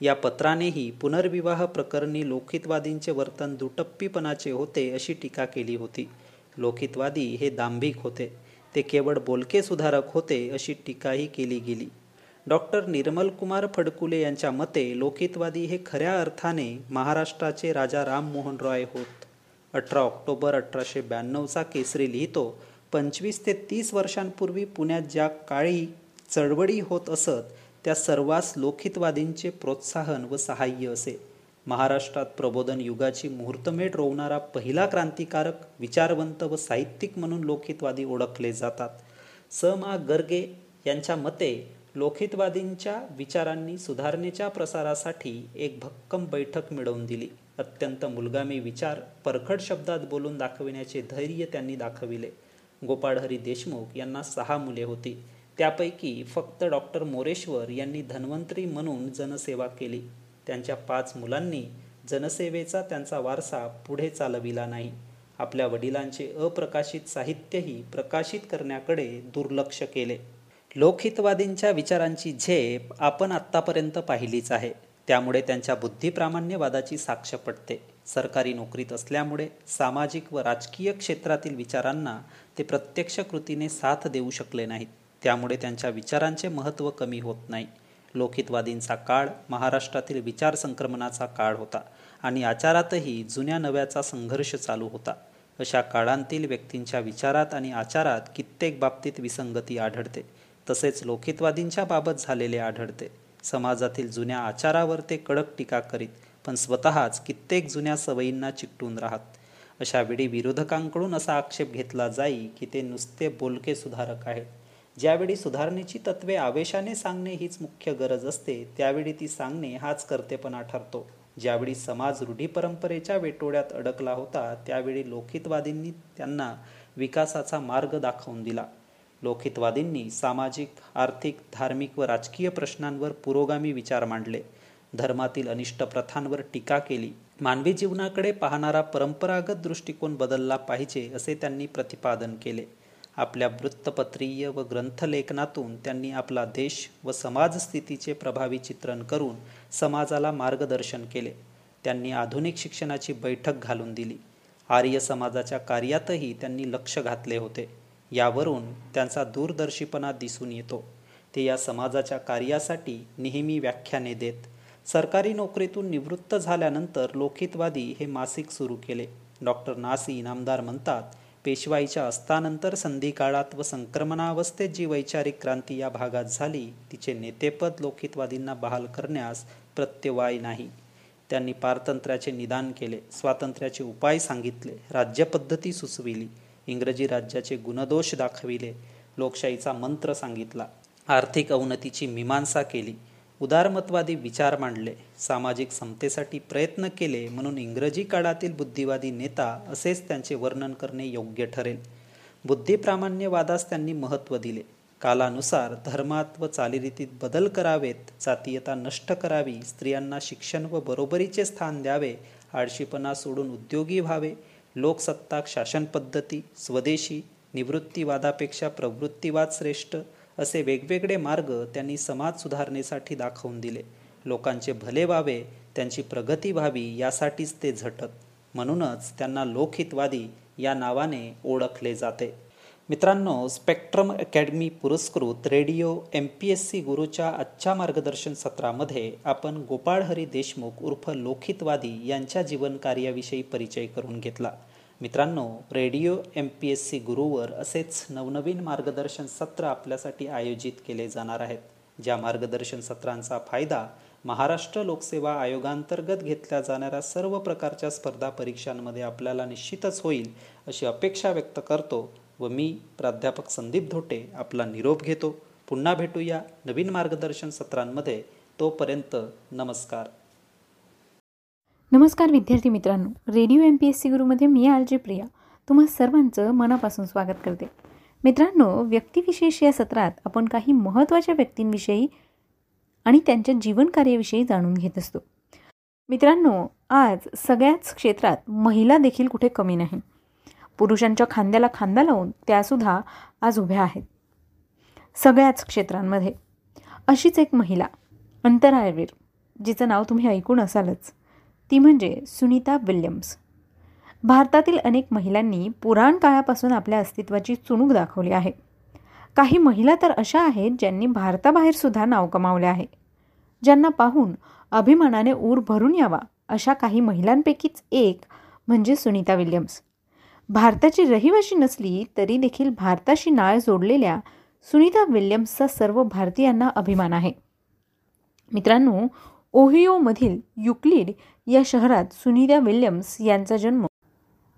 या पत्रानेही पुनर्विवाह प्रकरणी लोकितवादींचे वर्तन दुटप्पीपणाचे होते अशी टीका केली होती. लोकितवादी हे दांभिक होते. ते केवळ बोलके सुधारक होते अशी टीकाही केली गेली. डॉक्टर निर्मलकुमार फडकुले यांच्या मते लोकितवादी हे खऱ्या अर्थाने महाराष्ट्राचे राजा राममोहन रॉय होत. अठरा ऑक्टोबर अठराशे ब्याण्णवचा केसरी लिहितो पंचवीस ते तीस वर्षांपूर्वी पुण्यात ज्या काळी चळवळी होत असत त्या सर्वांस लोकहितवादींचे प्रोत्साहन व सहाय्य असे. महाराष्ट्रात प्रबोधन युगाची मुहूर्तमेढ रोवणारा पहिला क्रांतिकारक विचारवंत व साहित्यिक म्हणून लोकहितवादी ओळखले जातात. स. मा. गर्गे यांच्या मते लोकहितवादींच्या विचारांनी सुधारणेच्या प्रसारासाठी एक भक्कम बैठक मिळवून दिली. अत्यंत मुलगामी विचार परखड शब्दात बोलून दाखविण्याचे धैर्य त्यांनी दाखविले. गोपाळहरी देशमुख यांना सहा मुले होती. त्यापैकी फक्त डॉक्टर मोरेश्वर यांनी धन्वंतरी म्हणून जनसेवा केली. त्यांच्या पाच मुलांनी जनसेवेचा त्यांचा वारसा पुढे चालविला नाही. आपल्या वडिलांचे अप्रकाशित साहित्यही प्रकाशित करण्याकडे दुर्लक्ष केले. लोकहितवादींच्या विचारांची झेप आपण आत्तापर्यंत पाहिलीच आहे. त्यामुळे त्यांच्या बुद्धिप्रामाण्यवादाची साक्ष पडते सरकारी नोकरीत असल्यामुळे सामाजिक व राजकीय क्षेत्रातील विचारांना ते प्रत्यक्ष कृतीने साथ देऊ शकले नाहीत. त्यामुळे त्यांच्या विचारांचे महत्त्व कमी होत नाही. लोकहितवादींचा काळ महाराष्ट्रातील विचार संक्रमणाचा काळ होता आणि आचारातही जुन्या नव्याचा संघर्ष चालू होता. अशा काळांतील व्यक्तींच्या विचारात आणि आचारात कित्येक बाबतीत विसंगती आढळते. तसेच लोकहितवादींच्या बाबत झालेले आढळते. समाजातील जुन्या आचारावर ते कडक टीका करीत पण स्वतःच कित्येक जुन्या सवयींना चिकटून राहत. अशावेळी विरोधकांकडून असा आक्षेप घेतला जाई की ते नुसते बोलके सुधारक आहेत. ज्यावेळी सुधारणेची तत्वे आवेशाने सांगणे हीच मुख्य गरज असते त्यावेळी ती सांगणे हाच कर्तेपणा ठरतो. ज्यावेळी समाज रूढी परंपरेच्या वेटोळ्यात अडकला होता त्यावेळी लोकहितवादींनी त्यांना विकासाचा मार्ग दाखवून दिला. लोकहितवादींनी सामाजिक आर्थिक धार्मिक व राजकीय प्रश्नांवर पुरोगामी विचार मांडले. धर्मातील अनिष्ट प्रथांवर टीका केली. मानवी जीवनाकडे पाहणारा परंपरागत दृष्टिकोन बदलला पाहिजे असे त्यांनी प्रतिपादन केले. आपल्या वृत्तपत्रीय व ग्रंथलेखनातून त्यांनी आपला देश व समाज स्थितीचे प्रभावी चित्रण करून समाजाला मार्गदर्शन केले. त्यांनी आधुनिक शिक्षणाची बैठक घालून दिली. आर्य समाजाच्या कार्यातही त्यांनी लक्ष घातले होते. यावरून त्यांचा दूरदर्शीपणा दिसून येतो. ते या समाजाच्या कार्यासाठी नेहमी व्याख्याने देत सरकारी नोकरीतून निवृत्त झाल्यानंतर लोकहितवादी हे मासिक सुरू केले. डॉक्टर नासी इनामदार म्हणतात पेशवाईच्या अस्तानंतर संधी काळात व संक्रमणावस्थेत जी वैचारिक क्रांती या भागात झाली तिचे नेतेपद लोकहितवादींना बहाल करण्यास प्रत्यवाय नाही. त्यांनी पारतंत्र्याचे निदान केले स्वातंत्र्याचे उपाय सांगितले राज्यपद्धती सुचविली इंग्रजी राज्याचे गुणदोष दाखविले लोकशाहीचा मंत्र सांगितला आर्थिक अवनतीची मीमांसा केली उदारमतवादी विचार मांडले सामाजिक समतेसाठी प्रयत्न केले म्हणून इंग्रजी काळातील बुद्धिवादी नेता असेच त्यांचे वर्णन करणे योग्य ठरेल. बुद्धिप्रामाण्यवादास त्यांनी महत्त्व दिले. कालानुसार धर्मात व चालीरीतीत बदल करावेत जातीयता नष्ट करावी स्त्रियांना शिक्षण व बरोबरीचे स्थान द्यावे आळशीपणा सोडून उद्योगी व्हावे लोकसत्ताक शासन पद्धती स्वदेशी निवृत्तीवादापेक्षा प्रवृत्तीवाद श्रेष्ठ असे वेगवेगळे मार्ग त्यांनी समाज सुधारणेसाठी दाखवून दिले. लोकांचे भले व्हावे त्यांची प्रगती व्हावी यासाठीच ते झटत. म्हणूनच त्यांना लोकहितवादी या नावाने ओळखले जाते. मित्रांनो स्पेक्ट्रम अकॅडमी पुरस्कृत radio M P S C गुरुच्या आजच्या मार्गदर्शन सत्रामध्ये आपण गोपाळहरी देशमुख उर्फ लोकहितवादी यांच्या जीवनकार्याविषयी परिचय करून घेतला. मित्रांनो radio M P S C गुरुवर असेच नवनवीन मार्गदर्शन सत्र आपल्यासाठी आयोजित केले जाणार आहेत. ज्या मार्गदर्शन सत्रांचा फायदा महाराष्ट्र लोकसेवा आयोगांतर्गत घेतल्या जाणाऱ्या सर्व प्रकारच्या स्पर्धा परीक्षांमध्ये आपल्याला निश्चितच होईल अशी अपेक्षा व्यक्त करतो व मी प्राध्यापक संदीप धोटे आपला निरोप घेतो. पुन्हा भेटूया नवीन मार्गदर्शन सत्रांमध्ये. तोपर्यंत नमस्कार. नमस्कार विद्यार्थी मित्रांनो. Radio M P S C गुरुमध्ये मी आलजी प्रिया. तुम्हा सर्वांचं मनापासून स्वागत करते. मित्रांनो व्यक्तिविशेष या सत्रात आपण काही महत्त्वाच्या व्यक्तींविषयी आणि त्यांच्या जीवनकार्याविषयी जाणून घेत असतो. मित्रांनो आज सगळ्याच क्षेत्रात महिला देखील कुठे कमी नाही. पुरुषांच्या खांद्याला खांदा लावून त्यासुद्धा आज उभ्या आहेत. सगळ्याच क्षेत्रांमध्ये अशीच एक महिला अंतराळवीर जिचं नाव तुम्ही ऐकून असालच. ती म्हणजे सुनीता विल्यम्स. भारतातील अनेक महिलांनी पुराण काळापासून आपल्या अस्तित्वाची चुणूक दाखवली आहे. काही महिला तर अशा आहेत ज्यांनी भारताबाहेरसुद्धा नाव कमावले आहे. ज्यांना पाहून अभिमानाने ऊर भरून यावा अशा काही महिलांपैकीच एक म्हणजे सुनीता विल्यम्स. भारताची रहिवाशी नसली तरी देखील भारताशी नाळ जोडलेल्या सुनीता विल्यम्सचा सर्व भारतीयांना अभिमान आहे. मित्रांनो ओहिओमधील युक्लिड या शहरात सुनीता विल्यम्स यांचा जन्म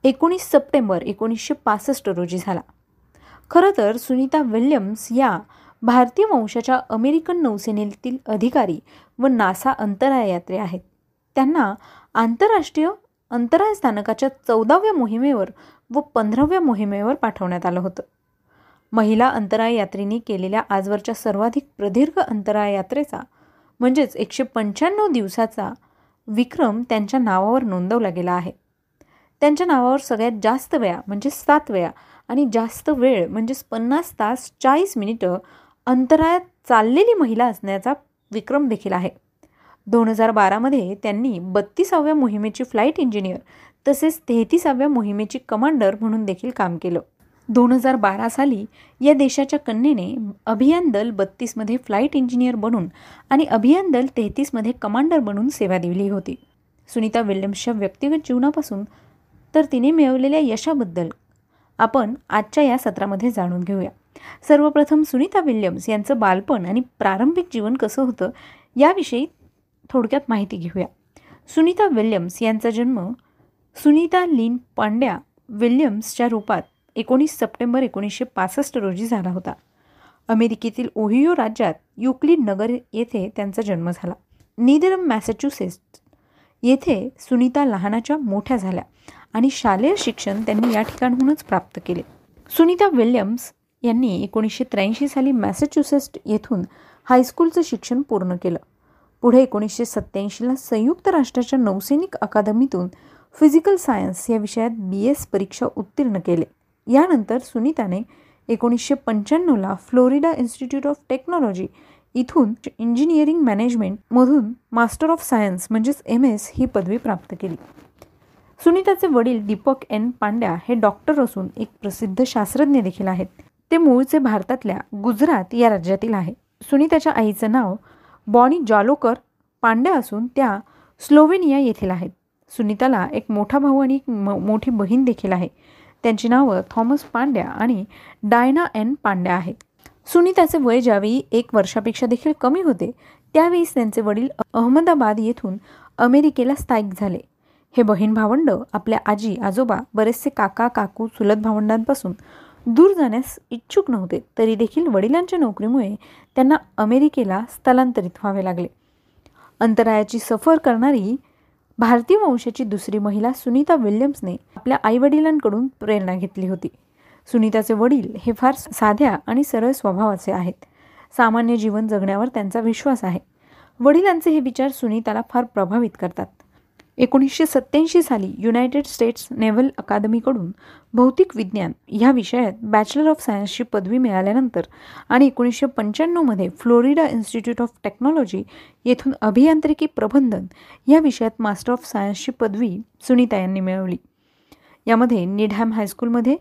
एकोणीस सप्टेंबर एकोणीसशे पासष्ट रोजी झाला. खरं तर सुनीता विल्यम्स या भारतीय वंशाच्या अमेरिकन नौसेनेतील अधिकारी व नासा अंतराळ यात्रे आहेत. त्यांना आंतरराष्ट्रीय अंतराळ स्थानकाच्या चौदाव्या मोहिमेवर व पंधराव्या मोहिमेवर पाठवण्यात आलं होतं. महिला अंतराळ यात्रेने केलेल्या आजवरच्या सर्वाधिक प्रदीर्घ अंतराळ यात्रेचा म्हणजेच एकशे पंच्याण्णव दिवसाचा विक्रम त्यांच्या नावावर नोंदवला गेला आहे. त्यांच्या नावावर सगळ्यात जास्त वेळा म्हणजे सात वेळा आणि जास्त वेळ म्हणजेच पन्नास तास चाळीस मिनिटं अंतराळात चाललेली महिला असण्याचा विक्रम देखील आहे. दोन हजार बारामध्ये त्यांनी बत्तीसाव्या मोहिमेची फ्लाईट इंजिनियर तसेच तेहतीसाव्या मोहिमेची कमांडर म्हणून देखील काम केलं. दोन हजार बारा साली या देशाच्या कन्येने अभियान दल बत्तीसमध्ये फ्लाईट इंजिनियर बनून आणि अभियान दल तेहतीसमध्ये कमांडर बनून सेवा दिली होती. सुनीता विल्यम्सच्या व्यक्तिगत जीवनापासून तर तिने मिळवलेल्या यशाबद्दल आपण आजच्या या सत्रामध्ये जाणून घेऊया. सर्वप्रथम सुनीता विल्यम्स यांचं बालपण आणि प्रारंभिक जीवन कसं होतं याविषयी थोडक्यात माहिती घेऊया. सुनीता विल्यम्स यांचा जन्म सुनीता लीन पांड्या विल्यम्सच्या रूपात एकोणीस सप्टेंबर एकोणीसशे पासष्ट रोजी झाला होता. अमेरिकेतील ओहियो राज्यात युक्लिड नगर येथे त्यांचा जन्म झाला. नीदरम मॅसेच्युसेट्स येथे सुनीता लहानाच्या मोठ्या झाल्या आणि शालेय शिक्षण त्यांनी या ठिकाणहूनच प्राप्त केले. सुनीता विल्यम्स यांनी एकोणीसशे त्र्याऐंशी साली मॅसेच्युसेट्स येथून हायस्कूलचं शिक्षण पूर्ण केलं. पुढे एकोणीसशे सत्त्याऐंशीला संयुक्त राष्ट्राच्या नौसैनिक अकादमीतून फिजिकल सायन्स या विषयात बी एस परीक्षा उत्तीर्ण केले. यानंतर सुनीताने एकोणीसशे पंच्याण्णवला फ्लोरिडा इन्स्टिट्यूट ऑफ टेक्नॉलॉजी इथून इंजिनिअरिंग मॅनेजमेंटमधून मास्टर ऑफ सायन्स म्हणजेच एम एस ही पदवी प्राप्त केली. सुनीताचे वडील दीपक एन पांड्या हे डॉक्टर असून एक प्रसिद्ध शास्त्रज्ञ देखील आहेत. ते मूळचे भारतातल्या गुजरात या राज्यातील आहे. सुनीताच्या आईचं नाव बॉनी जॉलोकर पांड्या असून त्या स्लोवेनिया येथील आहेत. सुनीताला एक मोठा भाऊ आणि एक मोठी बहीण देखील आहे. त्यांची नावं थॉमस पांड्या आणि डायना एन. पांड्या आहेत. सुनीताचे वय ज्यावेळी एक वर्षापेक्षा देखील कमी होते त्यावेळीच त्यांचे वडील अहमदाबाद येथून अमेरिकेला स्थायिक झाले. हे बहीण भावंड आपल्या आजी आजोबा बरेचसे काका काकू चुलत भावंडांपासून दूर जाण्यास इच्छुक नव्हते तरी देखील वडिलांच्या नोकरीमुळे त्यांना अमेरिकेला स्थलांतरित व्हावे लागले. अंतरायाची सफर करणारी भारतीय वंशाची दुसरी महिला सुनीता विल्यम्सने आपल्या आईवडिलांकडून प्रेरणा घेतली होती. सुनीताचे वडील हे फार साध्या आणि सरळ स्वभावाचे आहेत. सामान्य जीवन जगण्यावर त्यांचा विश्वास आहे. वडिलांचे हे विचार सुनीताला फार प्रभावित करतात. एकोणीसशे सत्त्याऐंशी साली युनायटेड स्टेट्स नेव्हल अकादमीकडून भौतिक विज्ञान ह्या विषयात बॅचलर ऑफ सायन्सची पदवी मिळाल्यानंतर आणि एकोणीसशे पंच्याण्णवमध्ये फ्लोरिडा इन्स्टिट्यूट ऑफ टेक्नॉलॉजी येथून अभियांत्रिकी प्रबंधन या विषयात मास्टर ऑफ सायन्सची पदवी सुनीता यांनी मिळवली. यामध्ये निडहॅम हायस्कूलमध्ये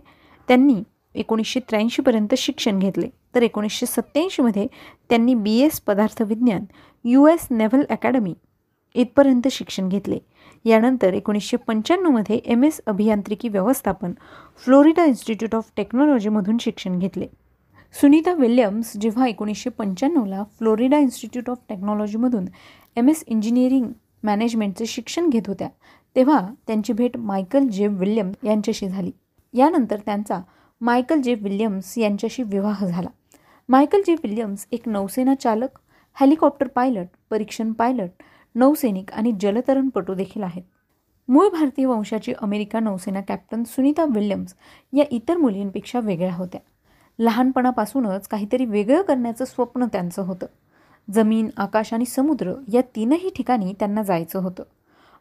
त्यांनी एकोणीसशे त्र्याऐंशीपर्यंत शिक्षण घेतले. तर एकोणीसशे सत्त्याऐंशीमध्ये त्यांनी बी एस पदार्थ विज्ञान यू एस नेव्हल अकॅडमी इथपर्यंत शिक्षण घेतले. यानंतर एकोणीसशे पंच्याण्णवमध्ये एम एस अभियांत्रिकी व्यवस्थापन फ्लोरिडा इन्स्टिट्यूट ऑफ टेक्नॉलॉजीमधून शिक्षण घेतले. सुनीता विल्यम्स जेव्हा एकोणीसशे पंच्याण्णवला फ्लोरिडा इन्स्टिट्यूट ऑफ टेक्नॉलॉजीमधून एम एस इंजिनिअरिंग मॅनेजमेंटचे शिक्षण घेत होत्या तेव्हा त्यांची भेट मायकल जे विल्यम यांच्याशी झाली. यानंतर त्यांचा मायकल जे विल्यम्स यांच्याशी विवाह झाला. मायकल जे विल्यम्स एक नौसेना चालक हेलिकॉप्टर पायलट परीक्षण पायलट नौसैनिक आणि जलतरणपटू देखील आहेत. मूळ भारतीय वंशाची अमेरिका नौसेना कॅप्टन सुनीता विल्यम्स या इतर मुलींपेक्षा वेगळ्या होत्या. लहानपणापासूनच काहीतरी वेगळं करण्याचं स्वप्न त्यांचं होतं. जमीन आकाश आणि समुद्र या तीनही ठिकाणी त्यांना जायचं होतं.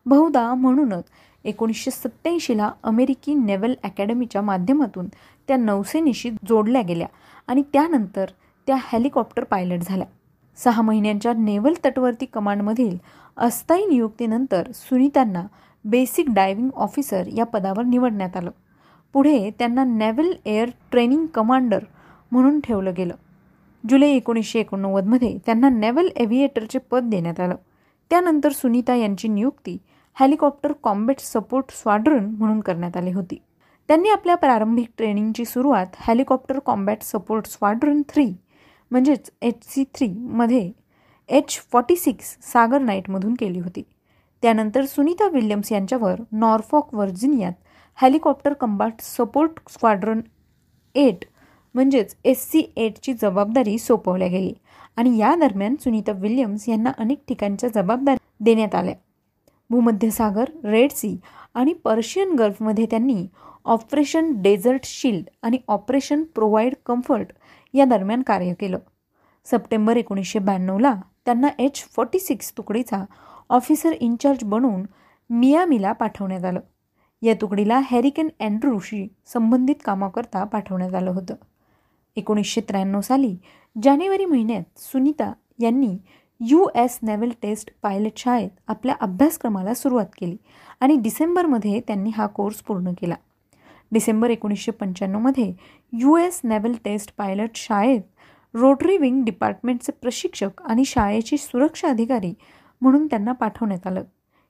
बहुधा म्हणूनच एकोणीसशे सत्त्याऐंशीला अमेरिकी नेव्हल अकॅडमीच्या माध्यमातून त्या नौसेनेशी जोडल्या गेल्या आणि त्यानंतर त्या हेलिकॉप्टर पायलट झाल्या. सहा महिन्यांच्या नेव्हल तटवर्ती कमांडमधील अस्थायी नियुक्तीनंतर सुनीतांना बेसिक डायव्हिंग ऑफिसर या पदावर निवडण्यात आलं. पुढे त्यांना नेव्हल एअर ट्रेनिंग कमांडर म्हणून ठेवलं गेलं. जुलै एकोणीसशे एकोणनव्वदमध्ये त्यांना नेव्हल एव्हिएटरचे पद देण्यात आलं. त्यानंतर सुनीता यांची नियुक्ती हेलिकॉप्टर कॉम्बॅट सपोर्ट स्वाड्रन म्हणून करण्यात आली होती. त्यांनी आपल्या प्रारंभिक ट्रेनिंगची सुरुवात helicopter combat support squadron three म्हणजेच एच सी थ्रीमध्ये एच फॉर्टी सिक्स सागर नाईटमधून केली होती. त्यानंतर सुनीता विल्यम्स यांच्यावर Norfolk व्हर्जिनियात helicopter combat support squadron eight म्हणजेच एस सी एटची जबाबदारी सोपवल्या गेली आणि या दरम्यान सुनीता विल्यम्स यांना अनेक ठिकाणच्या जबाबदारी देण्यात आल्या. भूमध्यसागर रेड सी आणि पर्शियन गल्फमध्ये त्यांनी ऑपरेशन डेझर्ट शिल्ड आणि ऑपरेशन प्रोव्हाइड कम्फर्ट या दरम्यान कार्य केलं. सप्टेंबर एकोणीसशे ब्याण्णवला त्यांना एच फोर्टी सिक्स तुकडीचा ऑफिसर इन्चार्ज बनवून मियामीला पाठवण्यात आलं. या तुकडीला हॅरिकेन अँड्रूशी संबंधित कामाकरता पाठवण्यात आलं होतं. एकोणीसशे त्र्याण्णव साली जानेवारी महिन्यात सुनीता यांनी U S naval test pilot शाळेत आपल्या अभ्यासक्रमाला सुरुवात केली आणि डिसेंबरमध्ये त्यांनी हा कोर्स पूर्ण केला. डिसेंबर एकोणीसशे पंच्याण्णवमध्ये U S naval test pilot शाळेत रोटरी विंग डिपार्टमेंटचे प्रशिक्षक आणि शाळेची सुरक्षा अधिकारी म्हणून त्यांना पाठवण्यात आलं.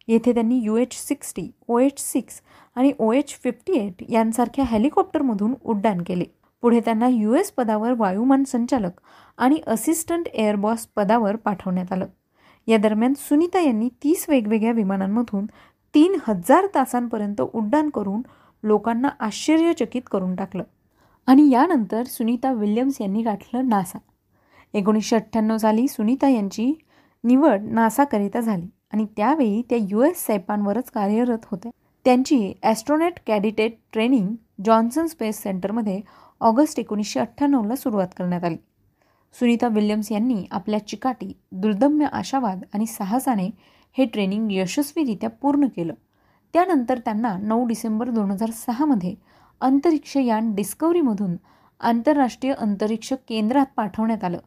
येथे त्यांनी U H sixty O H six आणि ओ एच फिफ्टी एट यांसारख्या हेलिकॉप्टरमधून उड्डाण केले. पुढे त्यांना यू एस पदावर वायुमान संचालक आणि असिस्टंट एअरबॉस पदावर पाठवण्यात आलं. या दरम्यान सुनीता यांनी तीस वेगवेगळ्या विमानांमधून तीन हजार तासांपर्यंत उड्डाण करून लोकांना आश्चर्यचकित करून टाकलं. आणि यानंतर सुनीता विल्यम्स यांनी गाठलं नासा. एकोणीसशे अठ्ठ्याण्णव साली सुनीता यांची निवड नासाकरिता झाली आणि त्यावेळी त्या यू एस सैपांवरच कार्यरत होत्या. त्यांची astronaut candidate training Johnson space सेंटरमध्ये ऑगस्ट एकोणीसशे अठ्ठ्याण्णवला सुरुवात करण्यात आली. सुनीता विल्यम्स यांनी आपल्या चिकाटी दुर्दम्य आशावाद आणि साहसाने हे ट्रेनिंग यशस्वीरित्या पूर्ण केलं. त्यानंतर त्यांना नऊ डिसेंबर दोन हजार सहामध्ये अंतरिक्ष यान डिस्कवरीमधून आंतरराष्ट्रीय अंतरिक्ष केंद्रात पाठवण्यात आलं.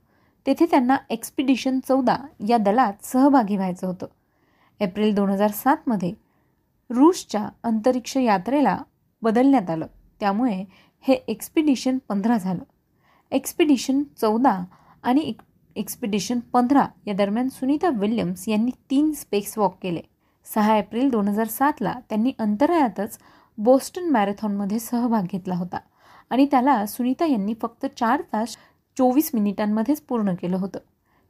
तेथे त्यांना एक्सपिडिशन चौदा या दलात सहभागी व्हायचं होतं. एप्रिल दोन हजार सातमध्ये रूसच्या अंतरिक्ष यात्रेला बदलण्यात आलं. त्यामुळे हे एक्सपिडिशन पंधरा झालं. एक्सपिडिशन चौदा आणि एक एक्सपिडिशन पंधरा या दरम्यान सुनीता विल्यम्स यांनी तीन स्पेक्स वॉक केले. सहा एप्रिल दोन हजार सातला त्यांनी अंतराळातच बोस्टन मॅरेथॉनमध्ये सहभाग घेतला होता आणि त्याला सुनीता यांनी फक्त चार तास चोवीस मिनिटांमध्येच पूर्ण केलं होतं.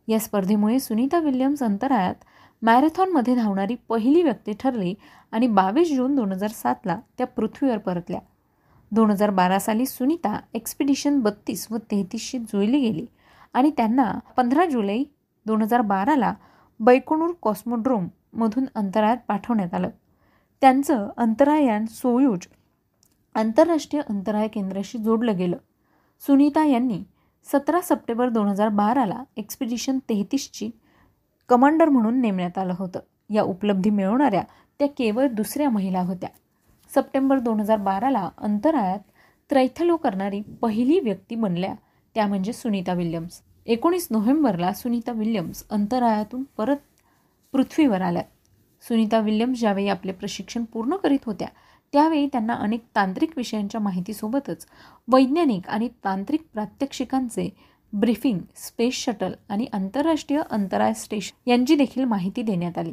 या स्पर्धेमुळे सुनीता विल्यम्स अंतराळात मॅरेथॉनमध्ये धावणारी पहिली व्यक्ती ठरली आणि बावीस जून दोन हजार सातला त्या पृथ्वीवर परतल्या. दोन हजार बारा साली सुनीता एक्सपिडिशन बत्तीस व तेहतीसशी जुळली गेली आणि त्यांना पंधरा जुलै दोन हजार बाराला बैकोणूर कॉस्मोड्रोममधून अंतराळात पाठवण्यात आलं. त्यांचं अंतरायान सोयूज आंतरराष्ट्रीय अंतराळ केंद्राशी जोडलं गेलं. सुनीता यांनी सतरा सप्टेंबर दोन हजार बाराला एक्सपिडिशन तेहतीसची कमांडर म्हणून नेमण्यात आलं होतं. या उपलब्धी मिळवणाऱ्या त्या केवळ दुसऱ्या महिला होत्या. सप्टेंबर दोन हजार बाराला अंतराळात त्रैथलो करणारी पहिली व्यक्ती बनल्या त्या म्हणजे सुनीता विल्यम्स. एकोणीस नोव्हेंबरला सुनीता विल्यम्स अंतराळातून परत पृथ्वीवर आल्या सुनीता विल्यम्स ज्यावेळी आपले प्रशिक्षण पूर्ण करीत होत्या त्यावेळी त्यांना अनेक तांत्रिक विषयांच्या माहितीसोबतच वैज्ञानिक आणि तांत्रिक प्रात्यक्षिकांचे ब्रीफिंग स्पेस शटल आणि आंतरराष्ट्रीय अंतराळ स्टेशन यांची देखील माहिती देण्यात आली.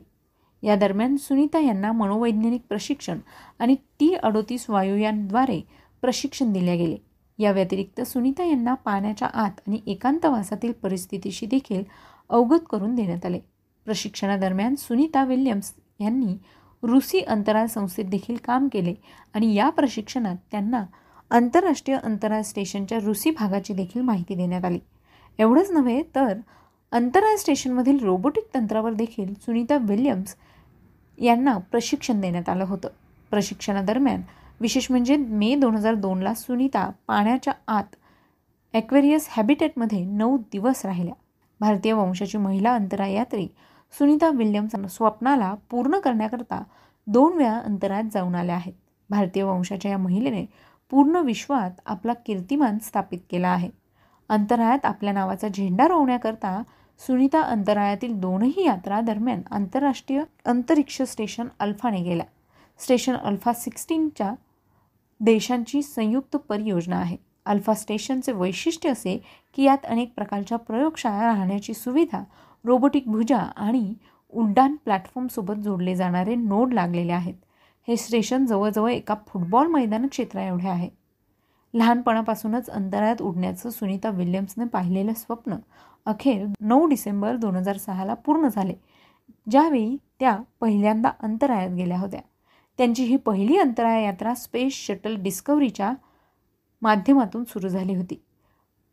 या दरम्यान सुनीता यांना मनोवैज्ञानिक प्रशिक्षण आणि टी अडोतीस वायुयांद्वारे प्रशिक्षण दिले गेले. या व्यतिरिक्त सुनीता यांना पाण्याच्या आत आणि एकांतवासातील परिस्थितीशी देखील अवगत करून देण्यात आले. प्रशिक्षणादरम्यान सुनीता विल्यम्स यांनी रुसी अंतराळ संस्थेत देखील काम केले आणि या प्रशिक्षणात त्यांना आंतरराष्ट्रीय अंतराळ स्टेशनच्या रुसी भागाची देखील माहिती देण्यात आली. एवढंच नव्हे तर अंतराळ स्टेशनमधील रोबोटिक तंत्रावर देखील सुनीता विल्यम्स यांना प्रशिक्षण देण्यात आलं होतं. प्रशिक्षणादरम्यान विशेष म्हणजे मे दोन हजार दोनला सुनीता पाण्याच्या आत ॲक्वेरियस हॅबिटेटमध्ये नऊ दिवस राहिल्या. भारतीय वंशाची महिला अंतराळयात्री सुनीता विल्यम्स स्वप्नाला पूर्ण करण्याकरता दोन वेळा अंतराळात जाऊन आल्या आहेत. भारतीय वंशाच्या या महिलेने पूर्ण विश्वात आपला कीर्तिमान स्थापित केला आहे. अंतराळात आपल्या नावाचा झेंडा रोवण्याकरता सुनीता अंतराळातील दोनही यात्रा दरम्यान आंतरराष्ट्रीय अंतरिक्ष स्टेशन अल्फाने गेल्या. स्टेशन अल्फा सिक्स्टीनच्या देशांची संयुक्त परियोजना आहे. अल्फा स्टेशनचे वैशिष्ट्य असे की यात अनेक प्रकारच्या प्रयोगशाळा राहण्याची सुविधा रोबोटिक भुजा आणि उड्डाण प्लॅटफॉर्मसोबत जोडले जाणारे नोड लागलेले आहेत. हे स्टेशन जवळजवळ एका फुटबॉल मैदान क्षेत्रा एवढे आहे. लहानपणापासूनच अंतराळात उडण्याचं सुनीता विल्यम्सने पाहिलेलं स्वप्न अखेर नऊ डिसेंबर दोन हजार सहाला पूर्ण झाले. ज्यावेळी त्या पहिल्यांदा अंतराळात गेल्या होत्या. त्यांची ही पहिली अंतराळ यात्रा स्पेस शटल डिस्कवरीच्या माध्यमातून सुरू झाली होती.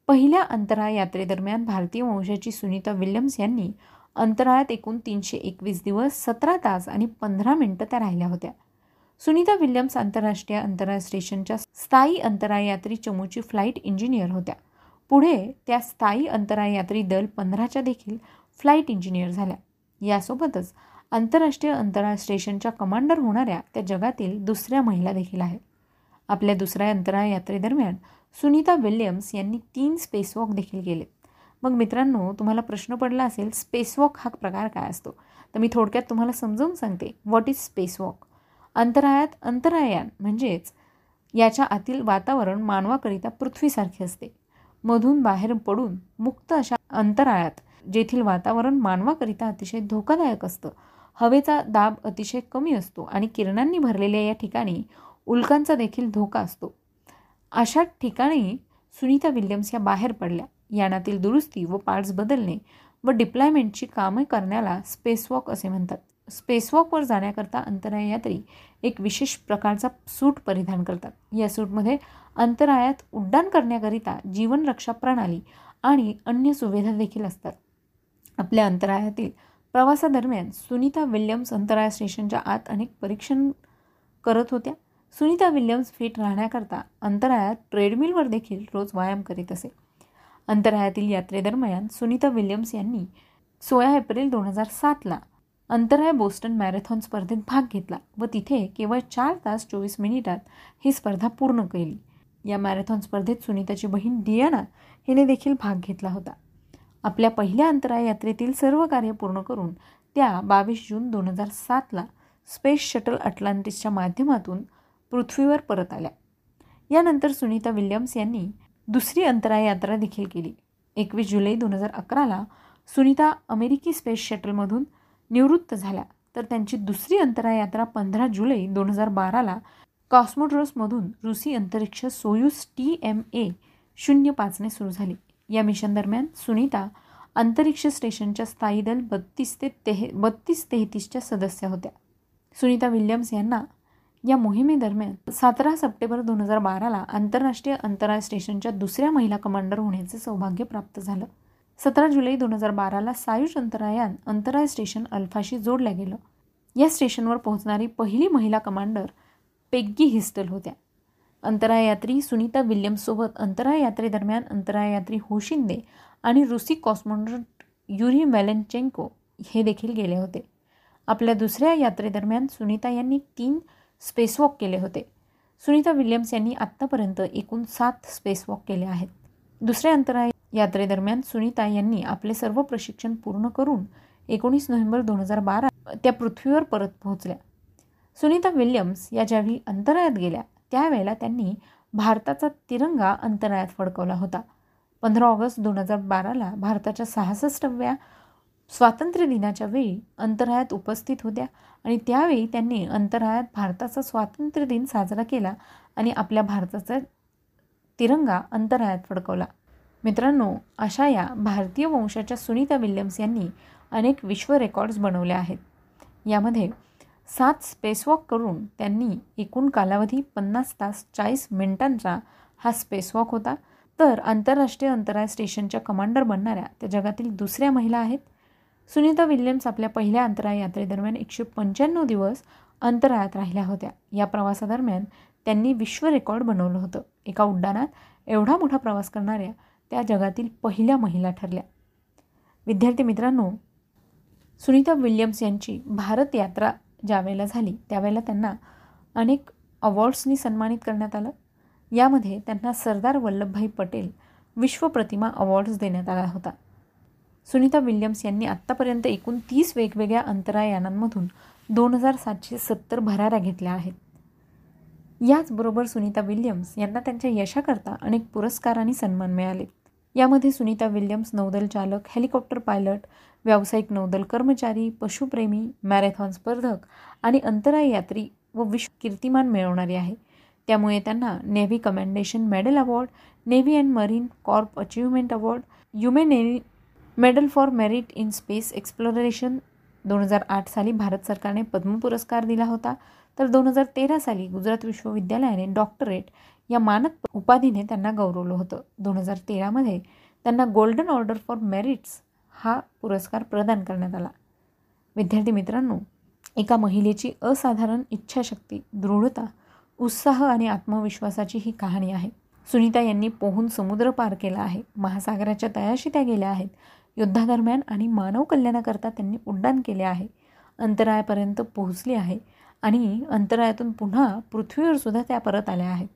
पहिल्या अंतराळ यात्रेदरम्यान भारतीय वंशाची सुनीता विल्यम्स यांनी अंतराळात एकूण तीनशे एकवीस दिवस सतरा तास आणि पंधरा मिनटं त्या राहिल्या होत्या. सुनीता विल्यम्स आंतरराष्ट्रीय अंतराळ स्टेशनच्या स्थायी अंतराळ यात्री चमूची फ्लाईट इंजिनियर होत्या. पुढे त्या स्थायी अंतराळ यात्री दल पंधराच्या देखील फ्लाईट इंजिनियर झाल्या. यासोबतच आंतरराष्ट्रीय अंतराळ स्टेशनच्या कमांडर होणाऱ्या त्या जगातील दुसऱ्या महिला देखील आहेत. आपल्या दुसऱ्या अंतराळ यात्रेदरम्यान सुनीता विल्यम्स यांनी तीन स्पेसवॉक देखील केले. मग मित्रांनो तुम्हाला प्रश्न पडला असेल स्पेसवॉक हा प्रकार काय असतो? तर मी थोडक्यात तुम्हाला समजावून सांगते. व्हॉट इज स्पेसवॉक अंतराळात अंतरायान म्हणजेच याच्या आतील वातावरण मानवाकरिता पृथ्वीसारखे असते. मधून बाहेर पडून मुक्त अशा अंतराळात जेथील वातावरण मानवाकरिता अतिशय धोकादायक असतं. हवेचा दाब अतिशय कमी असतो आणि किरणांनी भरलेल्या या ठिकाणी उल्कांचा देखील धोका असतो. अशा ठिकाणी सुनीता विल्यम्स या बाहेर पडल्या. यानातील दुरुस्ती व पार्ट्स बदलणे व डिप्लॉयमेंटची कामे करण्याला स्पेसवॉक असे म्हणतात. स्पेसवॉकवर जाण्याकरता अंतराळ यात्री एक विशेष प्रकारचा सूट परिधान करतात. या सूटमध्ये अंतराळात उड्डाण करण्याकरिता जीवनरक्षा प्रणाली आणि अन्य सुविधा देखील असतात. आपल्या अंतराळातील प्रवासादरम्यान सुनीता विल्यम्स अंतराळ स्टेशनच्या आत अनेक परीक्षण करत होत्या. सुनीता विल्यम्स फिट राहण्याकरता अंतराळात ट्रेडमिलवर देखील रोज व्यायाम करीत असे. अंतराळातील यात्रेदरम्यान सुनीता विल्यम्स यांनी सोळा एप्रिल दोन हजार सातला अंतराळ बोस्टन मॅरेथॉन स्पर्धेत भाग घेतला व तिथे केवळ चार तास चोवीस मिनिटात ही स्पर्धा पूर्ण केली. या मॅरेथॉन स्पर्धेत सुनीताची बहीण डियाना हिने देखील भाग घेतला होता. आपल्या पहिल्या अंतराळ यात्रेतील सर्व कार्य पूर्ण करून त्या बावीस जून दोन हजार सातला स्पेस शटल अटलांटिसच्या माध्यमातून पृथ्वीवर परत आल्या. यानंतर सुनीता विल्यम्स यांनी दुसरी अंतराळ यात्रा देखील केली. एकवीस जुलै दोन हजार अकराला सुनीता अमेरिकी स्पेस शटलमधून निवृत्त झाल्या. तर त्यांची दुसरी अंतराळ यात्रा पंधरा जुलै दोन हजार बाराला कॉस्मोड्रोसमधून रुसी अंतरिक्ष सोयूस टी एम ए शून्य पाचने सुरू झाली. या मिशन दरम्यान सुनीता अंतरिक्ष स्टेशनच्या स्थायी दल बत्तीस ते तेह बत्तीस तेहतीसच्या सदस्य होत्या. सुनीता विल्यम्स यांना या मोहिमेदरम्यान सतरा सप्टेंबर दोन हजार बाराला आंतरराष्ट्रीय अंतराळ स्टेशनच्या दुसऱ्या महिला कमांडर होण्याचे सौभाग्य प्राप्त झालं. सतरा जुलै दोन हजार बाराला सायुष अंतरायान अंतराळ स्टेशन अल्फाशी जोडल्या गेलं. या स्टेशनवर पोहोचणारी पहिली महिला कमांडर पेग्गी हिस्टल होत्या. अंतरायात्री सुनीता विल्यम्ससोबत अंतराळ यात्रेदरम्यान अंतराळ होशिंदे आणि रुसी कॉस्मॉनॉट युरी मेलेनचेंको हे देखील गेले होते. आपल्या दुसऱ्या यात्रेदरम्यान सुनीता यांनी तीन स्पेसवॉक केले होते. सुनीता विल्यम्स यांनी आत्तापर्यंत एकूण सात स्पेसवॉक केले आहेत. दुसऱ्या अंतराळ यात्रेदरम्यान सुनीता यांनी आपले सर्व प्रशिक्षण पूर्ण करून एकोणीस नोव्हेंबर दोन हजार बारा त्या पृथ्वीवर परत पोहोचल्या. सुनीता विल्यम्स या ज्यावेळी अंतराळात गेल्या त्यावेळेला त्यांनी भारताचा तिरंगा अंतराळात फडकवला होता. पंधरा ऑगस्ट दोन हजार बाराला भारताच्या सहासष्टव्या स्वातंत्र्य दिनाच्या वेळी अंतराळात उपस्थित होत्या आणि त्यावेळी त्यांनी अंतराळात भारताचा स्वातंत्र्य दिन साजरा केला आणि आपल्या भारताचा तिरंगा अंतराळात फडकवला. मित्रांनो अशा या भारतीय वंशाच्या सुनीता विल्यम्स यांनी अनेक विश्व रेकॉर्ड्स बनवले आहेत. यामध्ये सात स्पेसवॉक करून त्यांनी एकूण कालावधी पन्नास तास चाळीस मिनिटांचा हा स्पेसवॉक होता. तर आंतरराष्ट्रीय अंतराळ स्टेशनच्या कमांडर बनणाऱ्या त्या जगातील दुसऱ्या महिला आहेत. सुनीता विल्यम्स आपल्या पहिल्या अंतराळ यात्रेदरम्यान एकशे पंच्याण्णव दिवस अंतराळात राहिल्या होत्या. या प्रवासादरम्यान त्यांनी विश्व रेकॉर्ड बनवलं होतं. एका उड्डाणात एवढा मोठा प्रवास करणाऱ्या त्या जगातील पहिल्या महिला ठरल्या. विद्यार्थी मित्रांनो सुनीता विल्यम्स यांची भारत यात्रा ज्यावेळेला झाली त्यावेळेला त्यांना अनेक अवॉर्ड्सनी सन्मानित करण्यात आलं. यामध्ये त्यांना सरदार वल्लभभाई पटेल विश्व प्रतिमा अवॉर्ड्स देण्यात आला होता. सुनीता विल्यम्स यांनी आत्तापर्यंत एकूण तीस वेगवेगळ्या अंतरायानांमधून दोन हजार सातशे सत्तर भराऱ्या घेतल्या आहेत. याचबरोबर सुनीता विल्यम्स यांना त्यांच्या यशाकरता अनेक पुरस्कार आणि सन्मान मिळाले. यामध्ये सुनीता विल्यम्स नौदल चालक हेलिकॉप्टर पायलट व्यावसायिक नौदल कर्मचारी पशुप्रेमी मॅरेथॉन स्पर्धक आणि अंतराळ यात्री व विश्व कीर्तिमान मिळवणारी आहे. त्यामुळे त्यांना navy commendation medal award navy and marine corps achievement award Yume medal for merit in space exploration. दोन हजार आठ साली भारत सरकारने पद्म पुरस्कार दिला होता. तर दोन हजार तेरा साली गुजरात विश्वविद्यालयाने डॉक्टरेट या मानक उपाधीने त्यांना गौरवलं होतं. दोन हजार तेरामध्ये त्यांना गोल्डन ऑर्डर फॉर मेरिट्स हा पुरस्कार प्रदान करण्यात आला. विद्यार्थी मित्रांनो एका महिलेची असाधारण इच्छाशक्ती दृढता उत्साह आणि आत्मविश्वासाची ही कहाणी आहे. सुनीता यांनी पोहून समुद्र पार केला आहे. महासागराच्या तयाशी त्या गेल्या आहेत. युद्धादरम्यान आणि मानव कल्याणाकरता त्यांनी उड्डाण केले आहे. अंतराळापर्यंत पोहोचली आहे आणि अंतराळातून पुन्हा पृथ्वीवर सुद्धा त्या परत आल्या आहेत.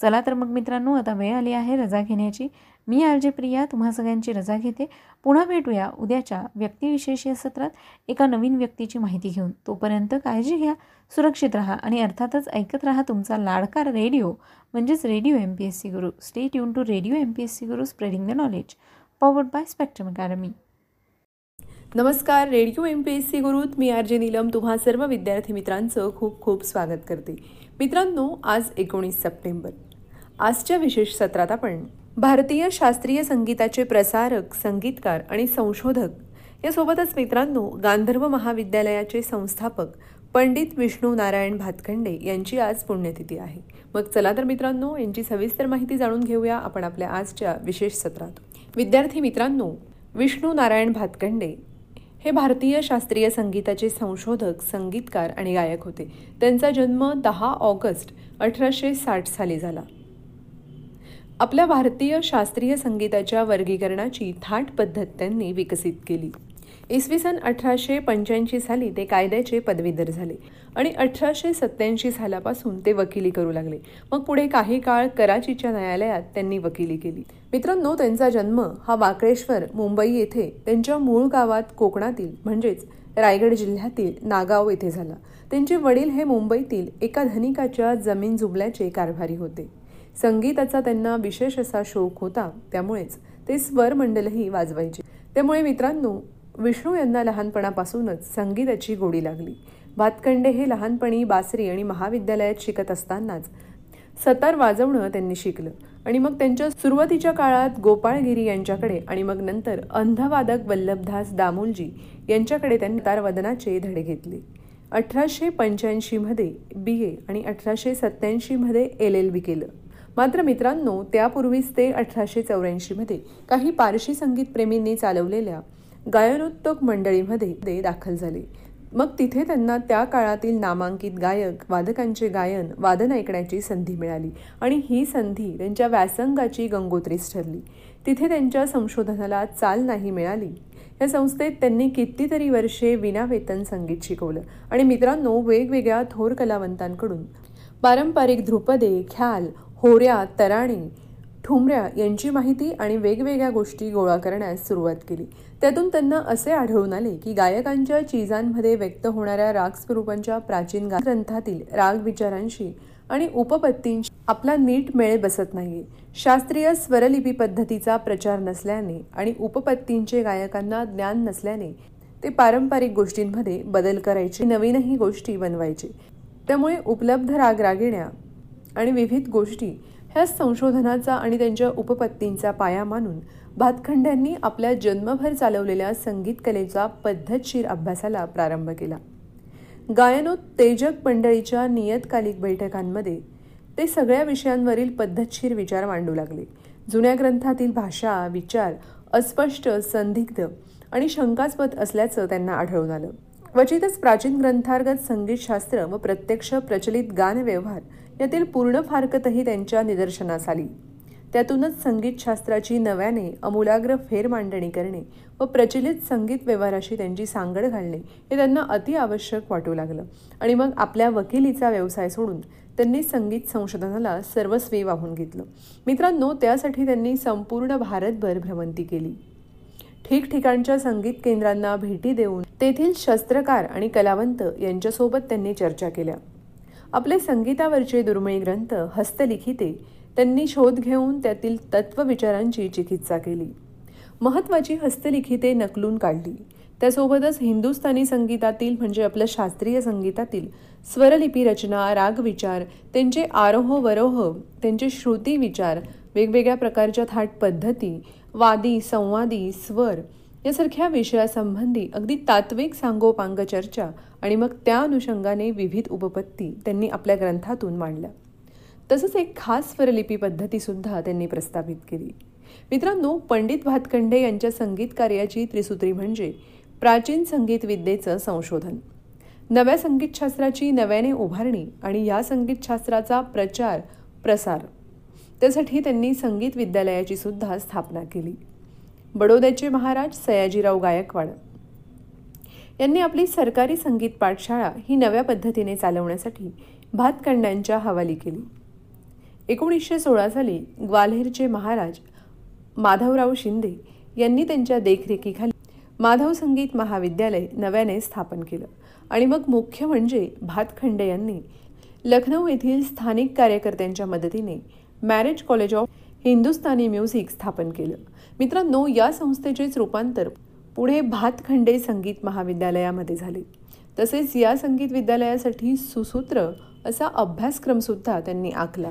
चला तर मग मित्रांनो आता वेळ आली आहे रजा घेण्याची. मी आरजे प्रिया तुम्हा सगळ्यांची रजा घेते. पुन्हा भेटूया उद्याच्या व्यक्तिविशेष या सत्रात. एका नवीन व्यक्तीची माहिती घेऊन तोपर्यंत काळजी घ्या सुरक्षित राहा आणि अर्थातच ऐकत राहा तुमचा लाडकार रेडिओ म्हणजेच radio M P S C Guru stay tune to radio M P S C Guru spreading the knowledge powered by spectrum academy नमस्कार radio M P S C गुरुत मी आर जे नीलम. तुम्हा सर्व विद्यार्थी मित्रांचं खूप खूप स्वागत करते. मित्रांनो आज एकोणीस सप्टेंबर. आजच्या विशेष सत्रात आपण भारतीय शास्त्रीय संगीताचे प्रसारक संगीतकार आणि संशोधक यासोबतच मित्रांनो गांधर्व महाविद्यालयाचे संस्थापक पंडित विष्णू नारायण भातखंडे यांची आज पुण्यतिथी आहे. मग चला तर मित्रांनो यांची सविस्तर माहिती जाणून घेऊया आपण आपल्या आजच्या विशेष सत्रात. विद्यार्थी मित्रांनो विष्णू नारायण भातखंडे हे भारतीय शास्त्रीय संगीताचे संशोधक संगीतकार आणि गायक होते. त्यांचा जन्म दहा ऑगस्ट अठराशे साठ साली झाला. आपल्या भारतीय शास्त्रीय संगीताच्या वर्गीकरणाची थाट पद्धत त्यांनी विकसित केली. इसवी सन अठराशे पंच्याऐंशी साली ते कायद्याचे पदवीधर झाले. आणि अठराशे सत्त्याऐंशी सालापासून ते वकिली करू लागले. मग पुढे काही काळ कराचीच्या न्यायालयात त्यांनी वकिली केली. मित्रांनो त्यांचा जन्म हा वाकळेश्वर मुंबई येथे त्यांच्या मूळ गावात कोकणातील म्हणजेच रायगड जिल्ह्यातील नागाव येथे झाला. त्यांचे वडील हे मुंबईतील एका धनिकाच्या जमीन जुबल्याचे कारभारी होते. संगीताचा त्यांना विशेष असा शोक होता त्यामुळेच ते स्वर मंडलही वाजवायचे. त्यामुळे मित्रांनो विष्णू यांना लहानपणापासूनच संगीताची गोडी लागली. भातखंडे हे लहानपणी बासरी आणि महाविद्यालयात शिकत असतानाच सतार वाजवणं त्यांनी शिकलं. आणि मग त्यांच्या सुरुवातीच्या काळात गोपाळगिरी यांच्याकडे आणि मग नंतर अंधवादक वल्लभदास दामोलजी यांच्याकडे त्यांनी तारवादनाचे धडे घेतले. अठराशे पंच्याऐंशीमध्ये बी ए आणि अठराशे सत्त्याऐंशीमध्ये एल एल बी केलं. मात्र मित्रांनो त्यापूर्वीच ते अठराशे चौऱ्याऐंशीमध्ये काही पारशी संगीतप्रेमींनी चालवलेल्या गायनोत्तोक मंडळीमध्ये दे दाखल झाले. मग तिथे त्यांना त्या काळातील नामांकित गायक वादकांचे गायन वादन ऐकण्याची संधी मिळाली आणि ही संधी त्यांच्या व्यासंगाची गंगोत्रीच ठरली. तिथे त्यांच्या संशोधनाला चाल नाही मिळाली. या संस्थेत त्यांनी कितीतरी वर्षे विनावेतन संगीत शिकवलं आणि मित्रांनो वेगवेगळ्या थोर कलावंतांकडून पारंपरिक ध्रुपदे ख्याल होऱ्या तराणी ठुमऱ्या यांची माहिती आणि वेगवेगळ्या गोष्टी गोळा करण्यास सुरुवात केली. त्यातून त्यांना असे आढळून आले की गायकांच्या चीजांमध्ये व्यक्त होणाऱ्या राग स्वरूपांच्या प्राचीन ग्रंथातील राग विचारांशी आणि उपपत्तींशी आपला नीट मेळ बसत नाही शास्त्रीय स्वरलिपी पद्धतीचा प्रचार नसल्याने आणि उपपत्तींचे गायकांना ज्ञान नसल्याने ते पारंपरिक गोष्टींमध्ये बदल करायचे नवीनही गोष्टी बनवायचे. त्यामुळे उपलब्ध राग रागिण्या आणि विविध गोष्टी ह्या संशोधनाचा आणि त्यांच्या उपपत्तींचा पाया मानून भातखंड्यांनी आपल्या जन्मभर चालवलेल्या संगीत कलेचा पद्धतशीर अभ्यासाला प्रारंभ केला. गायनोत्तेजक मंडळीच्या नियतकालिक बैठकांमध्ये ते सगळ्या विषयांवरील पद्धतशीर विचार मांडू लागले. जुन्या ग्रंथातील भाषा विचार अस्पष्ट संदिग्ध आणि शंकास्पद असल्याचं त्यांना आढळून आलं. क्वचितच प्राचीन ग्रंथार्गत संगीतशास्त्र व प्रत्यक्ष प्रचलित गानव्यवहार यातील पूर्ण फारकतही त्यांच्या निदर्शनास आली. त्यातूनच संगीतशास्त्राची नव्याने अमूलाग्र फेर मांडणी करणे व प्रचलित संगीत व्यवहाराशी त्यांची सांगड घालणे हे त्यांना अति आवश्यक वाटू लागलं. आणि मग आपल्या वकिलीचा व्यवसाय सोडून त्यांनी संगीत संशोधनाला सर्वस्वी वाहून घेतलं. मित्रांनो त्यासाठी त्यांनी संपूर्ण भारतभर भ्रमंती केली. ठिकठिकाणच्या संगीत केंद्रांना भेटी देऊन तेथील शस्त्रकार आणि कलावंत यांच्यासोबत त्यांनी चर्चा केल्या. आपले संगीतावरचे दुर्मिळ ग्रंथ हस्तलिखिते त्यांनी शोध घेऊन त्यातील तत्वविचारांची चिकित्सा केली. महत्वाची हस्तलिखिते नकलून काढली. त्यासोबतच हिंदुस्थानी संगीतातील म्हणजे आपल्या शास्त्रीय संगीतातील स्वरलिपी रचना रागविचार त्यांचे आरोह वरोह त्यांचे श्रुती विचार वेगवेगळ्या प्रकारच्या थाट पद्धती वादी संवादी स्वर यासारख्या विषयासंबंधी अगदी तात्विक सांगोपांग चर्चा आणि मग त्या अनुषंगाने विविध उपपत्ती त्यांनी आपल्या ग्रंथातून मांडल्या. तसंच एक खास स्वरलिपी पद्धतीसुद्धा त्यांनी प्रस्थापित केली. मित्रांनो पंडित भातखंडे यांच्या संगीत कार्याची त्रिसूत्री म्हणजे प्राचीन संगीत विद्येचं संशोधन. नव्या संगीतशास्त्राची नव्याने उभारणी आणि या संगीतशास्त्राचा प्रचार प्रसार त्यासाठी त्यांनी संगीत विद्यालयाची सुद्धा स्थापना केली. बडोद्याचे महाराज सयाजीराव गायकवाड. यांनी आपली सरकारी संगीत पाठशाळा ही नव्या पद्धतीने चालवण्यासाठी भातखंडांच्या हवाली केली. एकोणीसशे सोळा साली ग्वाल्हेरचे महाराज माधवराव शिंदे यांनी त्यांच्या देखरेखीखाली माधव संगीत महाविद्यालय नव्याने स्थापन केलं. आणि मग मुख्य म्हणजे भातखंडे यांनी लखनौ येथील स्थानिक कार्यकर्त्यांच्या मदतीने Marris college of Hindustani music स्थापन केलं. मित्रांनो या संस्थेचेच रूपांतर पुढे भातखंडे संगीत महाविद्यालयामध्ये झाले. तसेच या संगीत विद्यालयासाठी सुसूत्र असा अभ्यासक्रमसुद्धा त्यांनी आखला.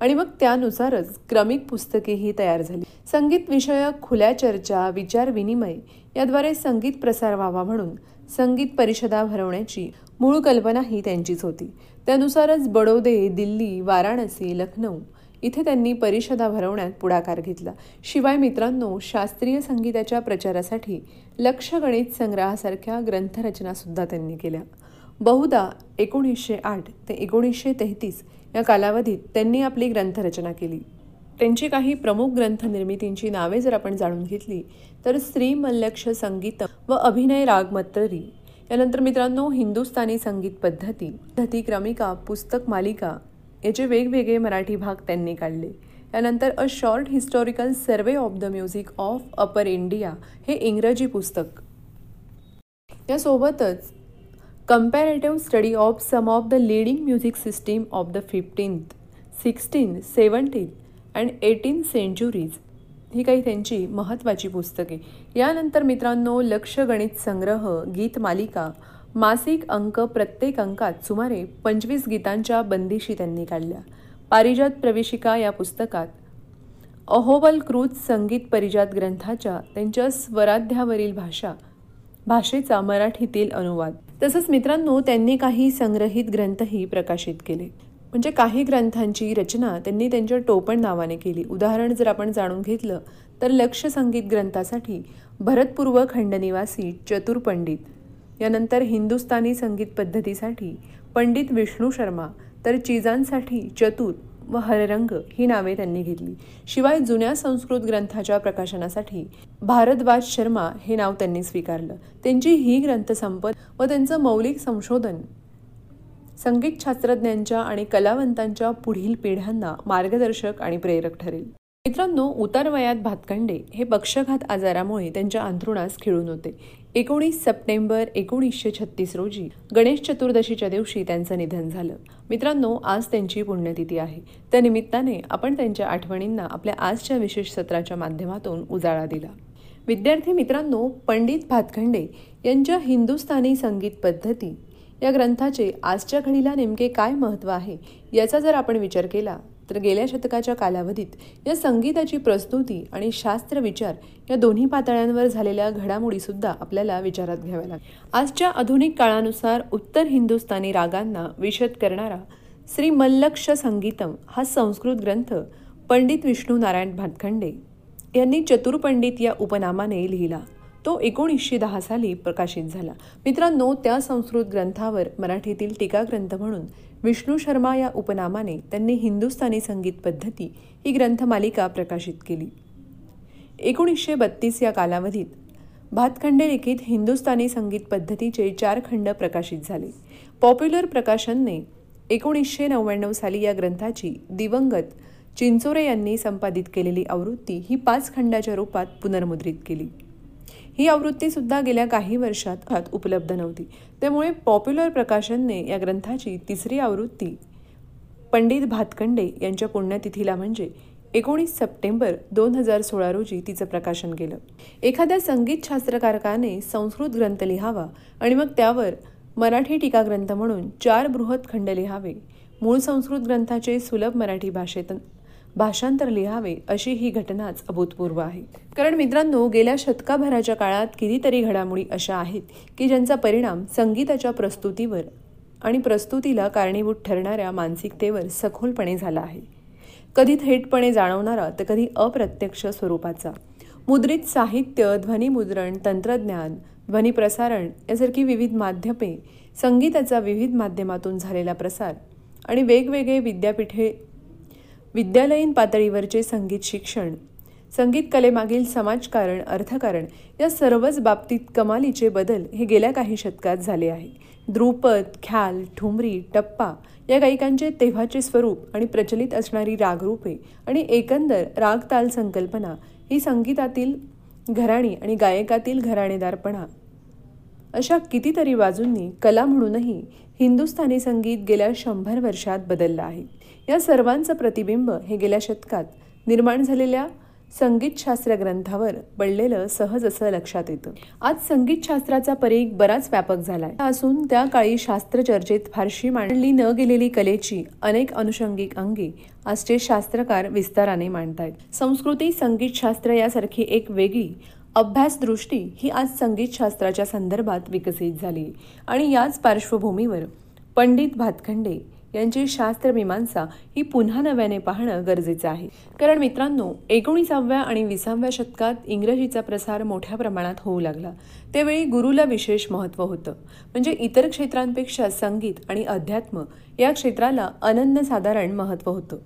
आणि मग त्यानुसारच क्रमिक पुस्तकेही तयार झाली. संगीत विषयक खुल्या चर्चा विचार विनिमय याद्वारे संगीत प्रसार व्हावा म्हणून संगीत परिषदा भरवण्याची मूळ कल्पना ही त्यांचीच होती. त्यानुसारच बडोदे दिल्ली वाराणसी लखनौ इथे त्यांनी परिषदा भरवण्यात पुढाकार घेतला. शिवाय मित्रांनो शास्त्रीय संगीताच्या प्रचारासाठी लक्षगणित संग्रहासारख्या ग्रंथरचनासुद्धा त्यांनी केल्या. बहुधा एकोणीसशे आठ ते एकोणीसशे तेहतीस या कालावधीत त्यांनी आपली ग्रंथरचना केली. त्यांची काही प्रमुख ग्रंथनिर्मितींची नावे जर आपण जाणून घेतली तर स्त्री मल्लक्ष संगीत व अभिनय रागमत्तरी. यानंतर मित्रांनो हिंदुस्थानी संगीत पद्धती पद्धती क्रमिका पुस्तक मालिका याचे वेगवेगळे मराठी भाग त्यांनी काढले. त्यानंतर a short historical survey of the music of upper India हे इंग्रजी पुस्तक. यासोबतच comparative study of some of the leading music system of the fifteenth sixteen seventeen and eighteen centuries ही काही त्यांची महत्त्वाची पुस्तके. यानंतर मित्रांनो लक्ष गणित संग्रह गीत मालिका मासिक अंक प्रत्येक अंकात सुमारे पंचवीस गीतांच्या बंदिशी त्यांनी काढल्या. पारिजात प्रवेशिका या पुस्तकात अहोबल क्रूज संगीत परिजात ग्रंथाच्या त्यांच्या स्वराध्यावरील भाषा भाषेचा मराठीतील अनुवाद. तसंच मित्रांनो त्यांनी काही संग्रहित ग्रंथही प्रकाशित केले. म्हणजे काही ग्रंथांची रचना त्यांनी त्यांच्या टोपण नावाने केली. उदाहरण जर आपण जाणून घेतलं तर लक्ष संगीत ग्रंथासाठी भरतपूर्व खंडनिवासी चतुर पंडित यानंतर हिंदुस्थानी संगीत पद्धतीसाठी पंडित विष्णू शर्मा तर चिजांसाठी चतुर व हररंग ही नावे त्यांनी घेतली. शिवाय जुन्या संस्कृत ग्रंथाच्या प्रकाशनासाठी भारद्वाज शर्मा हे नाव त्यांनी स्वीकारलं. त्यांची ही ग्रंथसंपद व त्यांचं मौलिक संशोधन संगीत शास्त्रज्ञांच्या आणि कलावंतांच्या पुढील पिढ्यांना मार्गदर्शक आणि प्रेरक ठरेल. मित्रांनो उतारवयात भातकंडे भातखंडे हे पक्षघात आजारामुळे त्यांच्या अंथरुणास खिळून होते. एकोणीस सप्टेंबर एकोणीसशे छत्तीस रोजी गणेश चतुर्दशीच्या दिवशी त्यांचं निधन झालं. मित्रांनो आज त्यांची पुण्यतिथी आहे. त्या निमित्ताने आपण त्यांच्या आठवणींना आपल्या आजच्या विशेष सत्राच्या माध्यमातून उजाळा दिला. विद्यार्थी मित्रांनो पंडित भातखंडे यांच्या हिंदुस्थानी संगीत पद्धती या ग्रंथाचे आजच्या घडीला नेमके काय महत्त्व आहे याचा जर आपण विचार केला तर गेल्या शतकाच्या कालावधीत या संगीताची प्रस्तुती आणि शास्त्र विचार या दोन्ही पातळ्यांवर झालेल्या घडामोडीसुद्धा आपल्याला विचारात घ्याव्या लागतात आजच्या आधुनिक काळानुसार उत्तर हिंदुस्थानी रागांना विशद करणारा श्री मल्लक्ष संगीतम हा संस्कृत ग्रंथ पंडित विष्णू नारायण भातखंडे यांनी चतुर्पंडित या उपनामाने लिहिला. तो एकोणीसशे दहा साली प्रकाशित झाला. मित्रांनो त्या संस्कृत ग्रंथावर मराठीतील टीका ग्रंथ म्हणून विष्णू शर्मा या उपनामाने त्यांनी हिंदुस्थानी संगीत पद्धती ही ग्रंथमालिका प्रकाशित केली. एकोणीसशे बत्तीस या कालावधीत भातखंडे लिखित हिंदुस्थानी संगीत पद्धतीचे चार खंड प्रकाशित झाले. पॉप्युलर प्रकाशनने एकोणीसशे नव्याण्णव साली या ग्रंथाची दिवंगत चिंचोरे यांनी संपादित केलेली आवृत्ती ही पाच खंडाच्या रूपात पुनर्मुद्रित केली. ही आवृत्तीसुद्धा गेल्या काही वर्षात उपलब्ध नव्हती. त्यामुळे पॉप्युलर प्रकाशनने या ग्रंथाची तिसरी आवृत्ती पंडित भातखंडे यांच्या पुण्यतिथीला म्हणजे एकोणीस सप्टेंबर दोन हजार सोळा रोजी तिचं प्रकाशन केलं. एखाद्या संगीत शास्त्रकारकाने संस्कृत ग्रंथ लिहावा आणि मग त्यावर मराठी टीका ग्रंथ म्हणून चार बृहत खंड लिहावे. मूळ संस्कृत ग्रंथाचे सुलभ मराठी भाषेत भाषांतर लिहावे अशी ही घटनाच अभूतपूर्व आहे. कारण मित्रांनो गेल्या शतकाभराच्या काळात कितीतरी घडामोडी अशा आहेत की ज्यांचा परिणाम संगीताच्या प्रस्तुतीवर आणि प्रस्तुतीला कारणीभूत ठरणाऱ्या मानसिकतेवर सखोलपणे झाला आहे. कधी थेटपणे जाणवणारा तर कधी अप्रत्यक्ष स्वरूपाचा. मुद्रित साहित्य ध्वनिमुद्रण तंत्रज्ञान ध्वनिप्रसारण यासारखी विविध माध्यमे संगीताचा विविध माध्यमातून झालेला प्रसार आणि वेगवेगळे विद्यापीठे विद्यालयीन पातळीवरचे संगीत शिक्षण संगीत कलेमागील समाजकारण अर्थकारण या सर्वच बाबतीत कमालीचे बदल हे गेल्या काही शतकात झाले आहे. द्रुपद ख्याल ठुमरी टप्पा या गायिकांचे तेव्हाचे स्वरूप आणि प्रचलित असणारी रागरूपे आणि एकंदर रागताल संकल्पना ही संगीतातील घराणी आणि गायकातील घराणेदारपणा. अशा कितीतरी बाजूंनी कला म्हणूनही हिंदुस्थानी संगीत गेल्या शंभर वर्षात बदललं आहे. या सर्वांचं प्रतिबिंब हे गेल्या शतकात निर्माण झालेल्या संगीतशास्त्र ग्रंथावर पडलेलं सहज असं लक्षात येतं. आज संगीतशास्त्राचा परीघ बराच व्यापक झालाय. असून त्या काळी शास्त्र चर्चेत फारशी मांडली न गेलेली कलेची अनेक अनुषंगिक अंगी आजचे शास्त्रकार विस्ताराने मांडतायत. संस्कृती संगीतशास्त्र यासारखी एक वेगळी अभ्यास दृष्टी ही आज संगीतशास्त्राच्या संदर्भात विकसित झाली आणि याच पार्श्वभूमीवर पंडित भातखंडे यांची शास्त्रमीमांसा ही पुन्हा नव्याने पाहणं गरजेचं आहे. कारण मित्रांनो एकोणीसाव्या आणि विसाव्या शतकात इंग्रजीचा प्रसार मोठ्या प्रमाणात होऊ लागला. त्यावेळी गुरुला विशेष महत्त्व होतं. म्हणजे इतर क्षेत्रांपेक्षा संगीत आणि अध्यात्म या क्षेत्राला अनन्यसाधारण महत्त्व होतं.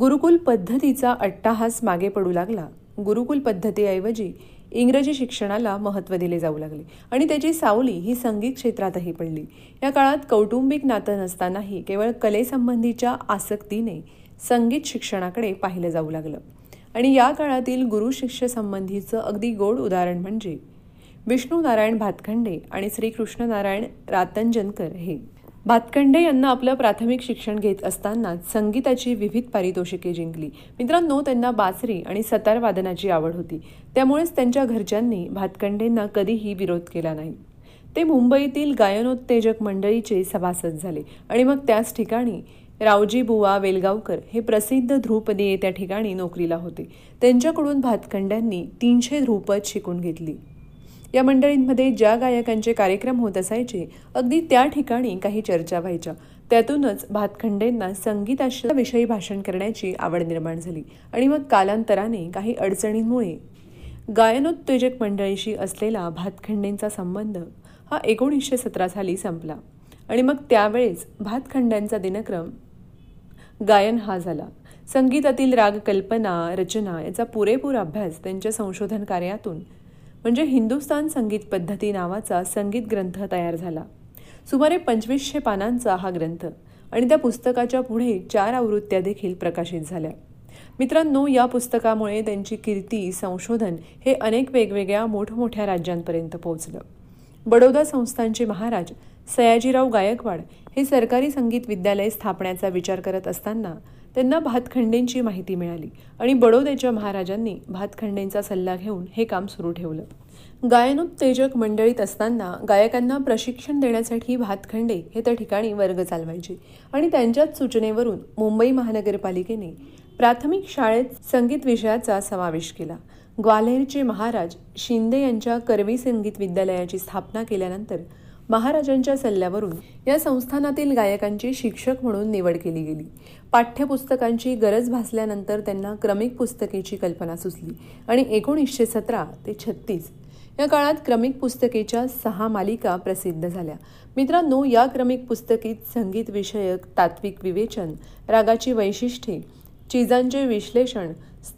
गुरुकुल पद्धतीचा अट्टाहास मागे पडू लागला. गुरुकुल पद्धतीऐवजी इंग्रजी शिक्षणाला महत्त्व दिले जाऊ लागले. आणि त्याची सावली ही संगीत क्षेत्रातही पडली. या काळात कौटुंबिक नातं नसतानाही केवळ कलेसंबंधीच्या आसक्तीने संगीत शिक्षणाकडे पाहिलं जाऊ लागलं. आणि या काळातील गुरु शिष्य संबंधीचं अगदी गोड उदाहरण म्हणजे विष्णू नारायण भातखंडे आणि श्रीकृष्ण नारायण रातंजनकर हे. भातखंडे यांना आपलं प्राथमिक शिक्षण घेत असताना संगीताची विविध पारितोषिके जिंकली. मित्रांनो त्यांना बासरी आणि सतार वादनाची आवड होती. त्यामुळेच त्यांच्या घरच्यांनी भातखंडेंना कधीही विरोध केला नाही. ते मुंबईतील गायनोत्तेजक मंडळीचे सभासद झाले आणि मग त्याच ठिकाणी रावजी बुवा वेलगावकर हे प्रसिद्ध ध्रुपदी त्या ठिकाणी नोकरीला होते. त्यांच्याकडून भातखंड्यांनी तीनशे ध्रुपद शिकून घेतली. या मंडळींमध्ये ज्या गायकांचे कार्यक्रम होत असायचे अगदी त्या ठिकाणी काही चर्चा व्हायच्या. त्यातूनच भातखंडेंना संगीताविषयी भाषण करण्याची आवड निर्माण झाली आणि मग कालांतराने काही अडचणींमुळे गायनोत्तेजक मंडळीशी असलेला भातखंडेंचा संबंध हा एकोणीसशे सतरा साली संपला आणि मग त्यावेळेस भातखंड्यांचा दिनक्रम गायन हा झाला. संगीतातील राग कल्पना रचना याचा पुरेपूर अभ्यास त्यांच्या संशोधन कार्यातून म्हणजे हिंदुस्तान संगीत पद्धती नावाचा संगीत ग्रंथ तयार झाला. सुमारे पंचवीसशे पानांचा हा ग्रंथ आणि त्या पुस्तकाच्या पुढे चार आवृत्त्या देखील प्रकाशित झाल्या. मित्रांनो या पुस्तकामुळे त्यांची कीर्ती संशोधन हे अनेक वेगवेगळ्या मोठमोठ्या राज्यांपर्यंत पोहोचलं. बडोदा संस्थांचे महाराज सयाजीराव गायकवाड हे सरकारी संगीत विद्यालय स्थापण्याचा विचार करत असताना त्यांना भातखंडेंची माहिती मिळाली आणि बडोद्याच्या महाराजांनी भातखंडेंचा सल्ला घेऊन हे काम सुरू ठेवलं. गायनोत्तेजक मंडळीत असताना गायकांना प्रशिक्षण देण्यासाठी भातखंडे हे त्या ठिकाणी वर्ग चालवायचे आणि त्यांच्याच सूचनेवरून मुंबई महानगरपालिकेने प्राथमिक शाळेत संगीत विषयाचा समावेश केला. ग्वाल्हेरचे महाराज शिंदे यांच्या करवी संगीत विद्यालयाची स्थापना केल्यानंतर महाराजांच्या सल्ल्यावरून या संस्थानातील गायकांची शिक्षक म्हणून निवड केली गेली. पाठ्यपुस्तकांची गरज भासल्यानंतर त्यांना क्रमिक पुस्तकेची कल्पना सुचली आणि एकोणीसशे सतरा ते छत्तीस या काळात क्रमिक पुस्तकेच्या सहा मालिका प्रसिद्ध झाल्या. मित्रांनो या क्रमिक पुस्तकीत संगीत विषयक तात्विक विवेचन रागाची वैशिष्ट्ये चिजांचे विश्लेषण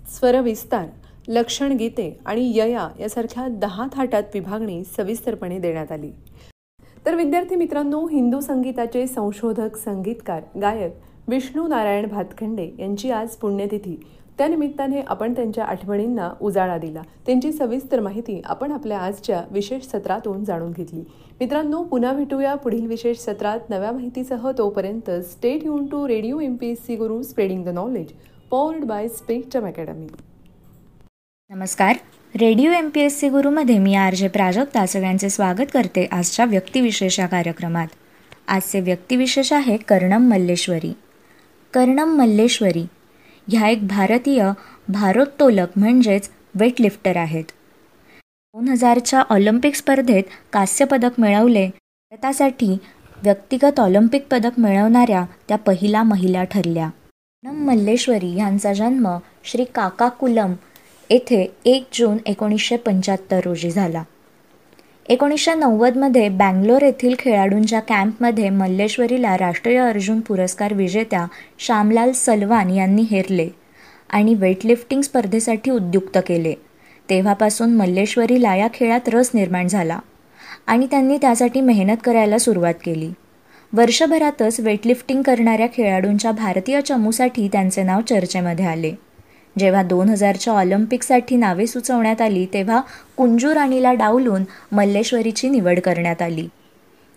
स्वरविस्तार लक्षण गीते आणि यया यासारख्या दहा थाटात विभागणी सविस्तरपणे देण्यात आली. तर विद्यार्थी मित्रांनो हिंदू संगीताचे संशोधक संगीतकार गायक विष्णू नारायण भातखंडे यांची आज पुण्यतिथी. त्यानिमित्ताने आपण त्यांच्या आठवणींना उजाळा दिला. त्यांची सविस्तर माहिती आपण आपल्या आजच्या विशेष सत्रातून जाणून घेतली. मित्रांनो पुन्हा भेटूया पुढील विशेष सत्रात नव्या माहितीसह. तोपर्यंत stay tune to radio M P S C Guru spreading the knowledge powered by spectrum academy नमस्कार. Radio M P S C गुरुमध्ये मी आर जे प्राजक्ता सगळ्यांचे स्वागत करते आजच्या व्यक्तिविशेष या कार्यक्रमात. आजचे व्यक्तिविशेष आहे कर्णम मल्लेश्वरी. कर्णम मल्लेश्वरी ह्या एक भारतीय भारोत्तोलक म्हणजेच वेटलिफ्टर आहेत. दोन हजारच्या ऑलिम्पिक स्पर्धेत कांस्यपदक मिळवले. भारतासाठी व्यक्तिगत ऑलिम्पिक पदक मिळवणाऱ्या त्या पहिल्या महिला ठरल्या. कर्णम मल्लेश्वरी यांचा जन्म श्री काकाकुलम येथे एक जून एकोणीसशे पंच्याहत्तर रोजी झाला. एकोणीसशे नव्वदमध्ये बँगलोर येथील खेळाडूंच्या कॅम्पमध्ये मल्लेश्वरीला राष्ट्रीय अर्जुन पुरस्कार विजेत्या श्यामलाल सलवान यांनी हेरले आणि वेटलिफ्टिंग स्पर्धेसाठी उद्युक्त केले. तेव्हापासून मल्लेश्वरीला या खेळात रस निर्माण झाला आणि त्यांनी त्यासाठी मेहनत करायला सुरुवात केली. वर्षभरातच वेटलिफ्टिंग करणाऱ्या खेळाडूंच्या भारतीय चमूसाठी त्यांचे नाव चर्चेमध्ये आले. जेव्हा दोन हजारच्या ऑलिम्पिकसाठी नावे सुचवण्यात आली तेव्हा कुंजू राणीला डावलून मल्लेश्वरीची निवड करण्यात आली.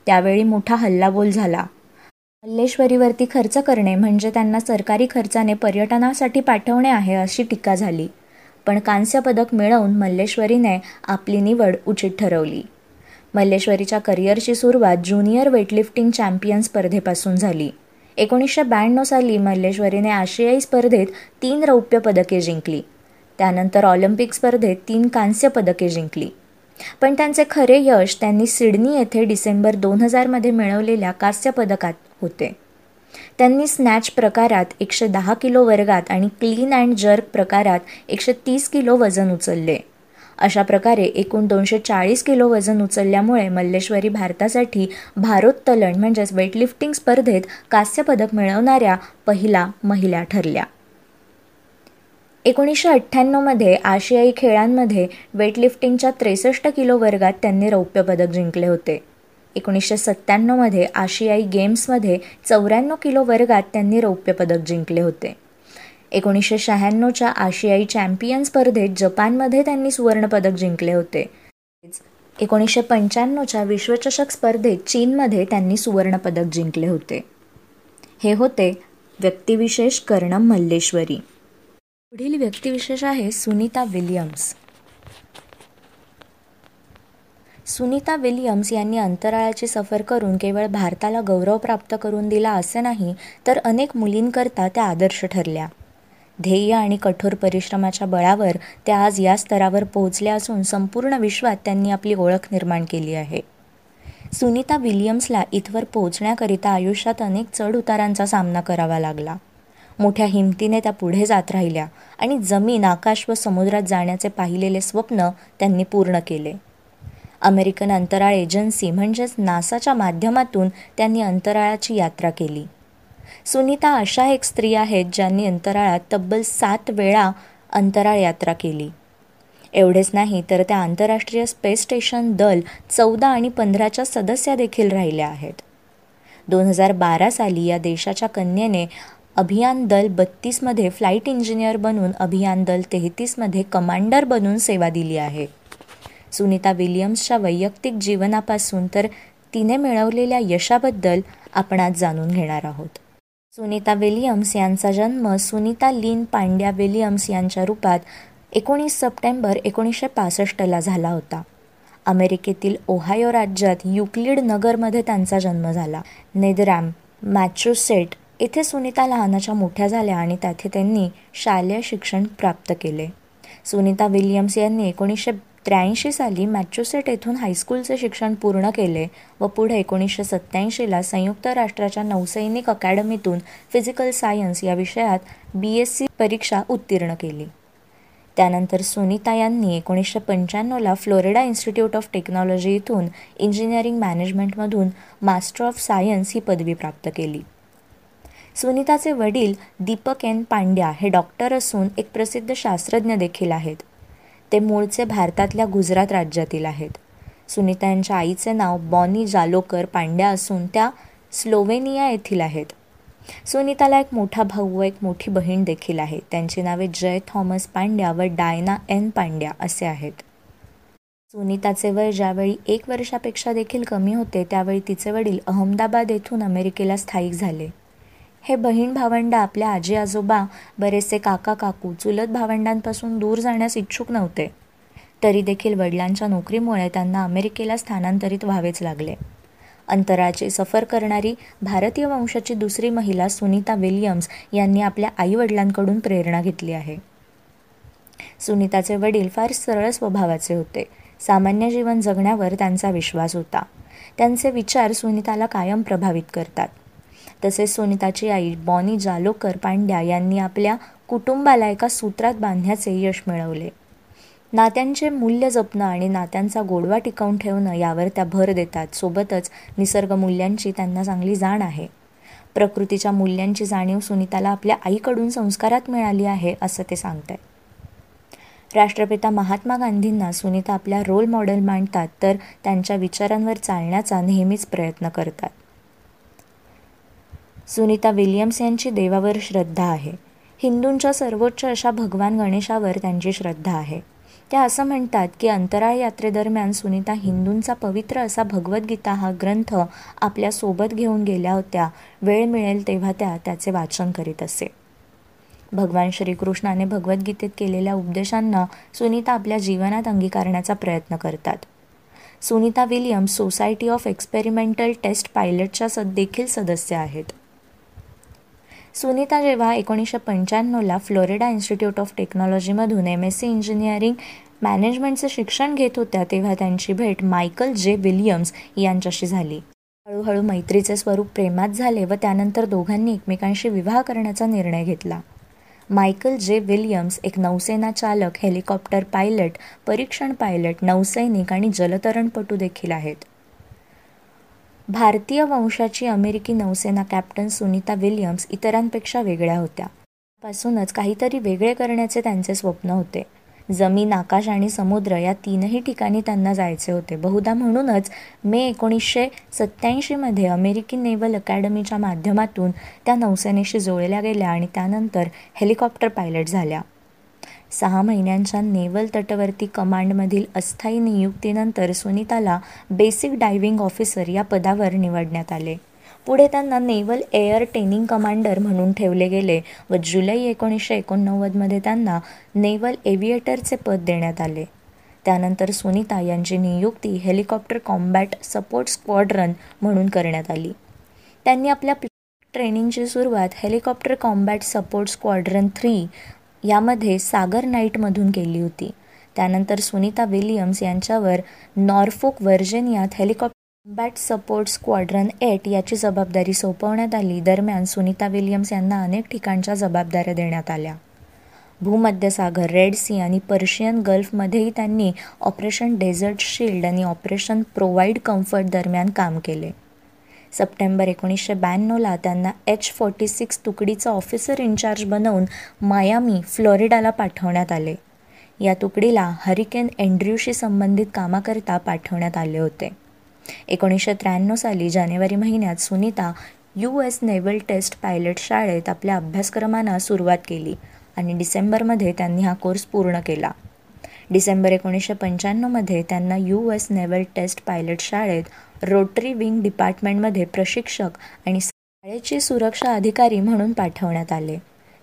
त्यावेळी मोठा हल्लाबोल झाला. मल्लेश्वरीवरती खर्च करणे म्हणजे त्यांना सरकारी खर्चाने पर्यटनासाठी पाठवणे आहे अशी टीका झाली. पण कांस्य पदक मिळवून मल्लेश्वरीने आपली निवड उचित ठरवली. मल्लेश्वरीच्या करिअरची सुरुवात ज्युनियर वेटलिफ्टिंग चॅम्पियन स्पर्धेपासून झाली. एकोणीसशे ब्याण्णव साली मल्लेश्वरीने आशियाई स्पर्धेत तीन रौप्य पदके जिंकली. त्यानंतर ऑलिम्पिक स्पर्धेत तीन कांस्य पदके जिंकली. पण त्यांचे खरे यश त्यांनी सिडनी येथे डिसेंबर दोन हजारमध्ये मिळवलेल्या कांस्य पदकात होते. त्यांनी स्नॅच प्रकारात एकशे दहा किलो वर्गात आणि क्लीन अँड जर्क प्रकारात एकशे तीस किलो वजन उचलले. अशा प्रकारे एकूण दोनशे चाळीस किलो वजन उचलल्यामुळे मल्लेश्वरी भारतासाठी भारोत्तलन म्हणजेच वेटलिफ्टिंग स्पर्धेत कांस्यपदक मिळवणाऱ्या पहिला महिला ठरल्या. एकोणीसशे अठ्ठ्याण्णवमध्ये आशियाई खेळांमध्ये वेटलिफ्टिंगच्या त्रेसष्ट किलो वर्गात त्यांनी रौप्य पदक जिंकले होते. एकोणीसशे सत्त्याण्णवमध्ये आशियाई गेम्समध्ये चौऱ्याण्णव किलो वर्गात त्यांनी रौप्य पदक जिंकले होते. एकोणीसशे शहाण्णवच्या आशियाई चॅम्पियन स्पर्धेत जपानमध्ये त्यांनी सुवर्णपदक जिंकले होते. एकोणीसशे पंच्याण्णवच्या विश्वचषक स्पर्धेत चीनमध्ये त्यांनी सुवर्णपदक जिंकले होते. हे होते व्यक्तिविशेष कर्णम मल्लेश्वरी. पुढील व्यक्तिविशेष आहे सुनीता विलियम्स. सुनीता विलियम्स यांनी अंतराळाची सफर करून केवळ भारताला गौरव प्राप्त करून दिला असे नाही तर अनेक मुलींकरता त्या आदर्श ठरल्या. ध्येय आणि कठोर परिश्रमाच्या बळावर त्या आज या स्तरावर पोहोचल्या असून संपूर्ण विश्वात त्यांनी आपली ओळख निर्माण केली आहे. सुनीता विलियम्सला इथवर पोहोचण्याकरिता आयुष्यात अनेक चढ उतारांचा सामना करावा लागला. मोठ्या हिमतीने त्या पुढे जात राहिल्या आणि जमीन आकाश व समुद्रात जाण्याचे पाहिलेले स्वप्न त्यांनी पूर्ण केले. अमेरिकन अंतराळ एजन्सी म्हणजेच नासाच्या माध्यमातून त्यांनी अंतराळाची यात्रा केली. सुनीता अशा एक स्त्री आहेत ज्यांनी अंतराळात तब्बल सात वेळा अंतराळ यात्रा केली. एवढेच नाही तर त्या आंतरराष्ट्रीय स्पेस स्टेशन दल चौदा आणि पंधराच्या सदस्या देखील राहिल्या आहेत. दोन हजार बारा साली या देशाच्या कन्येने अभियान दल बत्तीसमध्ये फ्लाईट इंजिनियर बनून अभियान दल तेहतीसमध्ये कमांडर बनून सेवा दिली आहे. सुनीता विलियम्सच्या वैयक्तिक जीवनापासून तर तिने मिळवलेल्या यशाबद्दल आपण आज जाणून घेणार आहोत. सुनीता विलियम्स यांचा जन्म सुनीता लीन पांड्या विलियम्स यांच्या रूपात एकोणीस सप्टेंबर एकोणीसशे पासष्टला झाला होता. अमेरिकेतील ओहायो राज्यात युक्लिड नगरमध्ये त्यांचा जन्म झाला. नेदरॅम मॅच्युसेट येथे सुनीता लहानाच्या मोठ्या झाल्या आणि तेथे त्यांनी शालेय शिक्षण प्राप्त केले. सुनीता विलियम्स यांनी एकोणीसशे त्र्याऐंशी साली मॅच्युसेट येथून हायस्कूलचे शिक्षण पूर्ण केले व पुढे एकोणीसशे सत्त्याऐंशीला संयुक्त राष्ट्राच्या नौसैनिक अकॅडमीतून फिजिकल सायन्स या विषयात बी एस सी परीक्षा उत्तीर्ण केली. त्यानंतर सुनीता यांनी एकोणीसशे पंच्याण्णवला फ्लोरिडा इन्स्टिट्यूट ऑफ टेक्नॉलॉजी इथून इंजिनिअरिंग मॅनेजमेंटमधून मास्टर ऑफ सायन्स ही पदवी प्राप्त केली. सुनीताचे वडील दीपक एन पांड्या हे डॉक्टर असून एक प्रसिद्ध शास्त्रज्ञ देखील आहेत. ते मूळचे भारतातल्या गुजरात राज्यातील आहेत. सुनीता यांच्या आईचे नाव बॉनी जालोकर पांड्या असून त्या स्लोवेनिया येथील आहेत. सुनीताला एक मोठा भाऊ व एक मोठी बहीण देखील आहे. त्यांची नावे जय थॉमस पांड्या व डायना एन पांड्या असे आहेत. सुनीताचे वय ज्यावेळी एक वर्षापेक्षा देखील कमी होते त्यावेळी तिचे वडील अहमदाबाद येथून अमेरिकेला स्थायिक झाले. हे बहीण भावंड आपल्या आजी आजोबा बरेचसे काका काकू चुलत भावंडांपासून दूर जाण्यास इच्छुक नव्हते. तरी देखील वडिलांच्या नोकरीमुळे त्यांना अमेरिकेला स्थानांतरित व्हावेच लागले. अंतराळाची सफर करणारी भारतीय वंशाची दुसरी महिला सुनीता विलियम्स यांनी आपल्या आईवडिलांकडून प्रेरणा घेतली आहे. सुनीताचे वडील फार सरळ स्वभावाचे होते. सामान्य जीवन जगण्यावर त्यांचा विश्वास होता. त्यांचे विचार सुनीताला कायम प्रभावित करतात. तसेच सुनीताची आई बॉनी जालोकर पांड्या यांनी आपल्या कुटुंबाला एका सूत्रात बांधण्याचे यश मिळवले. नात्यांचे मूल्य जपणं आणि नात्यांचा गोडवा टिकवून ठेवणं यावर त्या भर देतात. सोबतच निसर्ग मूल्यांची त्यांना चांगली जाण आहे. प्रकृतीच्या मूल्यांची जाणीव सुनीताला आपल्या आईकडून संस्कारात मिळाली आहे असं ते सांगत आहे राष्ट्रपिता महात्मा गांधींना सुनीता आपल्या रोल मॉडेल मांडतात तर त्यांच्या विचारांवर चालण्याचा नेहमीच प्रयत्न करतात. सुनीता विलियम्स यांची देवावर श्रद्धा आहे. हिंदूंच्या सर्वोच्च अशा भगवान गणेशावर त्यांची श्रद्धा आहे. त्या असं म्हणतात की अंतराळ यात्रेदरम्यान सुनीता हिंदूंचा पवित्र असा भगवद्गीता हा ग्रंथ आपल्यासोबत घेऊन गेल्या होत्या. वेळ मिळेल तेव्हा त्या त्याचे वाचन करीत असे. भगवान श्रीकृष्णाने भगवद्गीतेत केलेल्या उपदेशांना सुनीता आपल्या जीवनात अंगीकारण्याचा प्रयत्न करतात. Sunita Williams society of experimental test पायलटच्या सद देखील सदस्य आहेत. सुनीता जेव्हा एकोणीसशे पंच्याण्णवला फ्लोरिडा इन्स्टिट्यूट ऑफ टेक्नॉलॉजीमधून एम एस सी इंजिनिअरिंग मॅनेजमेंटचं शिक्षण घेत होत्या तेव्हा त्यांची भेट मायकल जे. विलियम्स यांच्याशी झाली. हळूहळू मैत्रीचे स्वरूप प्रेमात झाले व त्यानंतर दोघांनी एकमेकांशी विवाह करण्याचा निर्णय घेतला. मायकल जे. विलियम्स एक नौसेना चालक हेलिकॉप्टर पायलट परीक्षण पायलट नौसैनिक आणि जलतरणपटू देखील आहेत. भारतीय वंशाची अमेरिकी नौसेना कॅप्टन सुनीता विलियम्स इतरांपेक्षा वेगळ्या होत्या. पासूनच काहीतरी वेगळे करण्याचे त्यांचे स्वप्न होते. जमीन आकाश आणि समुद्र या तीनही ठिकाणी त्यांना जायचे होते. बहुधा म्हणूनच मे एकोणीसशे सत्त्याऐंशीमध्ये अमेरिकी नेव्हल अकॅडमीच्या माध्यमातून त्या नौसेनेशी जोडल्या गेल्या आणि त्यानंतर हेलिकॉप्टर पायलट झाल्या. सहा महिन्यांच्या नेव्हल तटवर्ती कमांडमधील अस्थायी नियुक्तीनंतर सुनीताला बेसिक डायव्हिंग ऑफिसर या पदावर निवडण्यात आले. पुढे त्यांना नेव्हल एअर ट्रेनिंग कमांडर म्हणून ठेवले गेले व जुलै एकोणीसशे एकोणनव्वदमध्ये त्यांना नेव्हल एव्हिएटरचे पद देण्यात आले. त्यानंतर सुनीता यांची नियुक्ती हेलिकॉप्टर कॉम्बॅट सपोर्ट स्क्वॉड्रन म्हणून करण्यात आली. त्यांनी आपल्या ट्रेनिंगची सुरुवात helicopter combat support squadron three यामध्ये सागर नाईटमधून केली होती. त्यानंतर सुनीता विलियम्स यांच्यावर Norfolk व्हर्जिनियात helicopter combat support squadron eight याची जबाबदारी सोपवण्यात आली. दरम्यान सुनीता विलियम्स यांना अनेक ठिकाणच्या जबाबदाऱ्या देण्यात आल्या. भूमध्यसागर रेड सी आणि पर्शियन गल्फमध्येही त्यांनी ऑपरेशन डेझर्ट शिल्ड आणि ऑपरेशन प्रोवाइड कम्फर्ट दरम्यान काम केले. सप्टेंबर एकोणीसशे ब्याण्णवला त्यांना एच फोर्टी सिक्स तुकडीचं ऑफिसर इन्चार्ज बनवून मायामी फ्लोरिडाला पाठवण्यात आले. या तुकडीला हरिकेन एन्ड्र्यूशी संबंधित कामाकरिता पाठवण्यात आले होते. एकोणीसशे त्र्याण्णव साली जानेवारी महिन्यात Sunita U S naval test pilot शाळेत आपल्या अभ्यासक्रमांना सुरुवात केली आणि डिसेंबरमध्ये त्यांनी हा कोर्स पूर्ण केला. डिसेंबर एकोणीसशे पंच्याण्णवमध्ये त्यांना U S naval test pilot शाळेत रोटरी विंग डिपार्टमेंटमध्ये प्रशिक्षक आणि शाळेचे सुरक्षा अधिकारी म्हणून पाठवण्यात आले.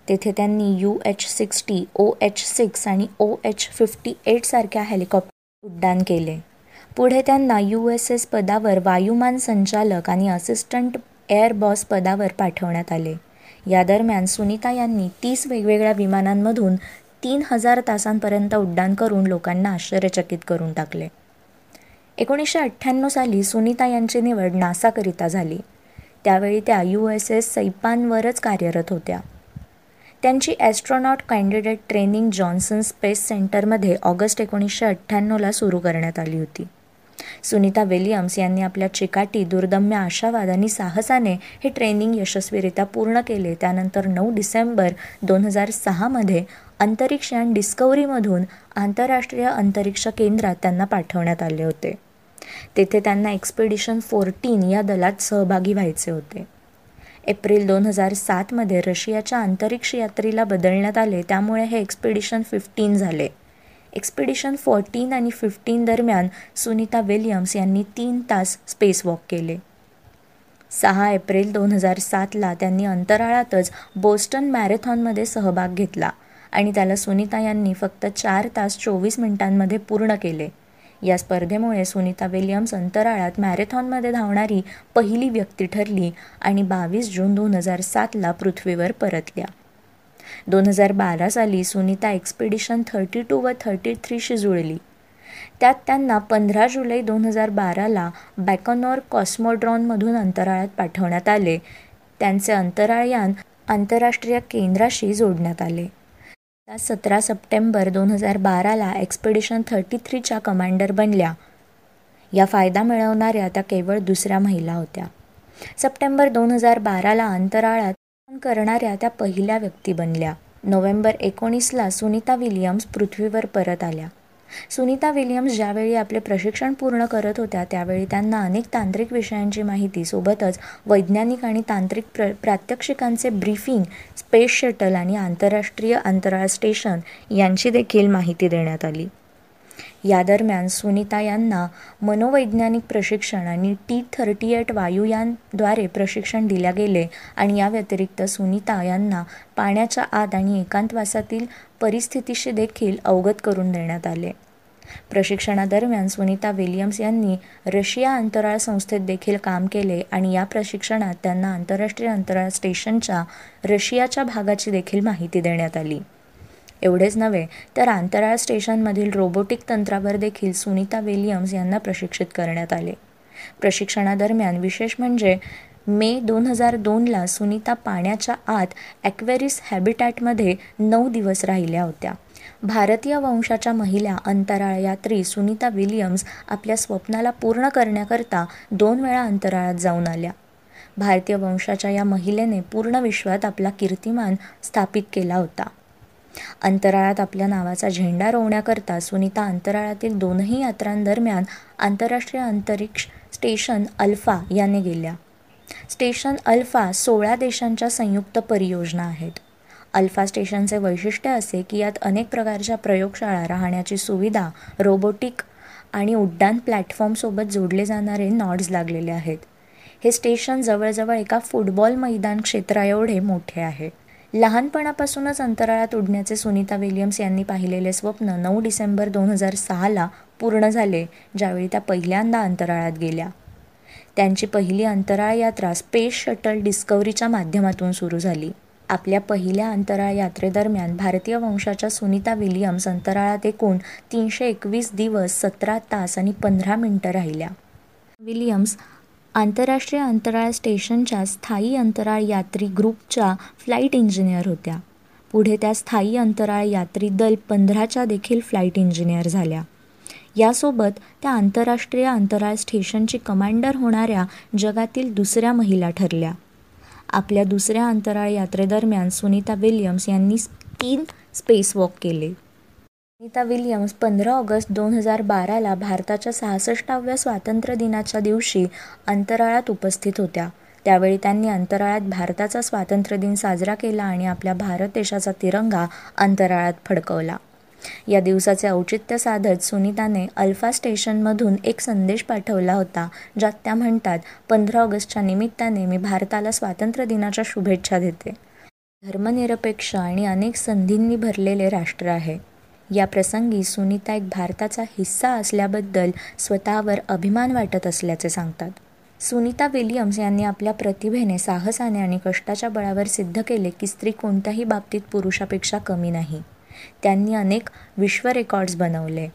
तेथे त्यांनी U H sixty O H six आणि ओ एच फिफ्टी एट सारख्या हेलिकॉप्टर उड्डाण केले. पुढे त्यांना यू एस एस पदावर वायुमान संचालक आणि असिस्टंट एअर बॉस पदावर पाठवण्यात आले. या दरम्यान सुनीता यांनी तीस वेगवेगळ्या विमानांमधून तीन हजार तासांपर्यंत उड्डाण करून लोकांना आश्चर्यचकित करून टाकले. एकोणीसशे अठ्ठ्याण्णव साली सुनीता यांची निवड नासाकरिता झाली. त्यावेळी त्या यू एस एस सैपानवरच कार्यरत होत्या. त्यांची astronaut candidate training Johnson space सेंटरमध्ये ऑगस्ट एकोणीसशे अठ्ठ्याण्णवला सुरू करण्यात आली होती. सुनीता विलियम्स यांनी आपल्या चिकाटी दुर्दम्य आशावाद आणि साहसाने हे ट्रेनिंग यशस्वीरित्या पूर्ण केले. त्यानंतर नऊ डिसेंबर दोन हजार सहामध्ये अंतरिक्ष यान डिस्कवरीमधून आंतरराष्ट्रीय अंतरिक्ष केंद्रात त्यांना पाठवण्यात आले होते. तेथे त्यांना एक्सपिडिशन फोर्टीन या दलात सहभागी व्हायचे होते. एप्रिल दोन हजार सातमध्ये रशियाच्या अंतरिक्ष यात्रेला बदलण्यात आले त्यामुळे हे एक्सपिडिशन फिफ्टीन झाले. एक्सपिडिशन फोर्टीन आणि फिफ्टीन दरम्यान सुनीता विलियम्स यांनी तीन तास स्पेस वॉक केले. सहा एप्रिल दोन हजार सातला त्यांनी अंतराळातच बोस्टन मॅरेथॉनमध्ये सहभाग घेतला. आणि त्याला सुनीता यांनी फक्त चार तास चोवीस मिनिटांमध्ये पूर्ण केले. या स्पर्धेमुळे सुनीता विलियम्स अंतराळात मॅरेथॉनमध्ये धावणारी पहिली व्यक्ती ठरली आणि बावीस जून दोन हजार सातला पृथ्वीवर परतल्या. दोन हजार बारा साली सुनीता एक्सपिडिशन थर्टी टू व थर्टी थ्रीशी जुळली. त्यात त्यांना पंधरा जुलै दोन हजार बाराला बॅकॉनॉर कॉस्मोड्रॉनमधून अंतराळात पाठवण्यात आले. त्यांचे अंतराळयान आंतरराष्ट्रीय केंद्राशी जोडण्यात आले. त्या सतरा सप्टेंबर दोन हजार बाराला एक्सपेडिशन थर्टी थ्रीच्या कमांडर बनल्या. या फायदा मिळवणाऱ्या त्या केवळ दुसऱ्या महिला होत्या. सप्टेंबर दोन हजार बाराला अंतराळात करणाऱ्या त्या पहिल्या व्यक्ती बनल्या. नोव्हेंबर एकोणीसला सुनीता विलियम्स पृथ्वीवर परत आल्या. सुनीता विलियम्स ज्यावेळी आपले प्रशिक्षण पूर्ण करत होत्या त्यावेळी त्यांना अनेक तांत्रिक विषयांची माहिती सोबतच वैज्ञानिक आणि तांत्रिक प्र प्रात्यक्षिकांचे ब्रीफिंग स्पेस शटल आणि आंतरराष्ट्रीय अंतराळ स्टेशन यांची देखील माहिती देण्यात आली. या दरम्यान सुनीता यांना मनोवैज्ञानिक प्रशिक्षण आणि टी थर्टी एट वायुयानद्वारे प्रशिक्षण दिल्या गेले आणि या व्यतिरिक्त सुनीता यांना पाण्याच्या आत आणि एकांतवासातील परिस्थितीशी देखील अवगत करून देण्यात आले. प्रशिक्षणादरम्यान सुनीता विलियम्स यांनी रशिया अंतराळ संस्थेत देखील काम केले आणि या प्रशिक्षणात त्यांना आंतरराष्ट्रीय अंतराळ स्टेशनच्या रशियाच्या भागाची देखील माहिती देण्यात आली. एवढेच नव्हे तर अंतराळ स्टेशनमधील रोबोटिक तंत्रावर देखील सुनीता विलियम्स यांना प्रशिक्षित करण्यात आले. प्रशिक्षणादरम्यान विशेष म्हणजे मे दोन हजार दोनला सुनीता पाण्याच्या आत ॲक्वेरिस हॅबिटॅटमध्ये नऊ दिवस राहिल्या होत्या. भारतीय वंशाच्या महिला अंतराळ यात्री सुनीता विलियम्स आपल्या स्वप्नाला पूर्ण करण्याकरता दोन वेळा अंतराळात जाऊन आल्या. भारतीय वंशाच्या या महिलेने पूर्ण विश्वात आपला कीर्तिमान स्थापित केला होता. अंतराळात आपल्या नावाचा झेंडा रोवण्याकरता सुनीता अंतराळातील दोनही यात्रांदरम्यान आंतरराष्ट्रीय अंतरिक्ष स्टेशन अल्फा याने गेल्या. स्टेशन अल्फा सोळा देशांच्या संयुक्त परियोजना आहेत. अल्फा स्टेशनचे वैशिष्ट्य असे की यात अनेक प्रकारच्या प्रयोगशाळा राहण्याची सुविधा रोबोटिक आणि उड्डाण प्लॅटफॉर्मसोबत जोडले जाणारे नॉड्स लागलेले आहेत. हे स्टेशन जवळजवळ एका फुटबॉल मैदान क्षेत्राएवढे मोठे आहे. लहानपणापासूनच अंतराळात उडण्याचे सुनीता विलियम्स यांनी पाहिलेले स्वप्न नऊ डिसेंबर दोन हजार सहाला पूर्ण झाले ज्यावेळी त्या पहिल्यांदा अंतराळात गेल्या. त्यांची पहिली अंतराळ यात्रा स्पेस शटल डिस्कवरीच्या माध्यमातून सुरू झाली. आपल्या पहिल्या अंतराळ यात्रेदरम्यान भारतीय वंशाच्या सुनीता विलियम्स अंतराळात एकूण तीनशे एकवीस दिवस सतरा तास आणि पंधरा मिनिटं राहिल्या. विलियम्स आंतरराष्ट्रीय अंतराळ स्टेशनच्या स्थायी अंतराळ यात्री ग्रुपच्या फ्लाईट इंजिनियर होत्या. पुढे त्या स्थायी अंतराळ यात्री दल पंधराच्या देखील फ्लाईट इंजिनियर झाल्या. यासोबत त्या आंतरराष्ट्रीय अंतराळ स्टेशनची कमांडर होणाऱ्या जगातील दुसऱ्या महिला ठरल्या. आपल्या दुसऱ्या अंतराळ यात्रेदरम्यान सुनीता विल्यम्स यांनी तीन स्पेस वॉक केले. सुनीता विल्यम्स पंधरा ऑगस्ट दोन हजार बाराला भारताच्या सहासष्टाव्या स्वातंत्र्य दिनाच्या दिवशी अंतराळात उपस्थित होत्या. त्यावेळी त्यांनी अंतराळात भारताचा स्वातंत्र्य दिन साजरा केला आणि आपल्या भारत देशाचा तिरंगा अंतराळात फडकवला. या दिवसाचे औचित्य साधत सुनीताने अल्फा स्टेशनमधून एक संदेश पाठवला होता ज्यात त्या म्हणतात पंधरा ऑगस्टच्या निमित्ताने मी भारताला स्वातंत्र्य दिनाच्या शुभेच्छा देते. धर्मनिरपेक्ष आणि अनेक संधींनी भरलेले राष्ट्र आहे. या प्रसंगी सुनीता एक भारताचा हिस्सा असल्याबद्दल स्वतःवर अभिमान वाटत असल्याचे सांगतात. सुनीता विलियम्स यांनी आपल्या प्रतिभेने साहसाने आणि कष्टाच्या बळावर सिद्ध केले की स्त्री कोणत्याही बाबतीत पुरुषापेक्षा कमी नाही. त्यांनी अनेक विश्व रेकॉर्ड्स बनवले.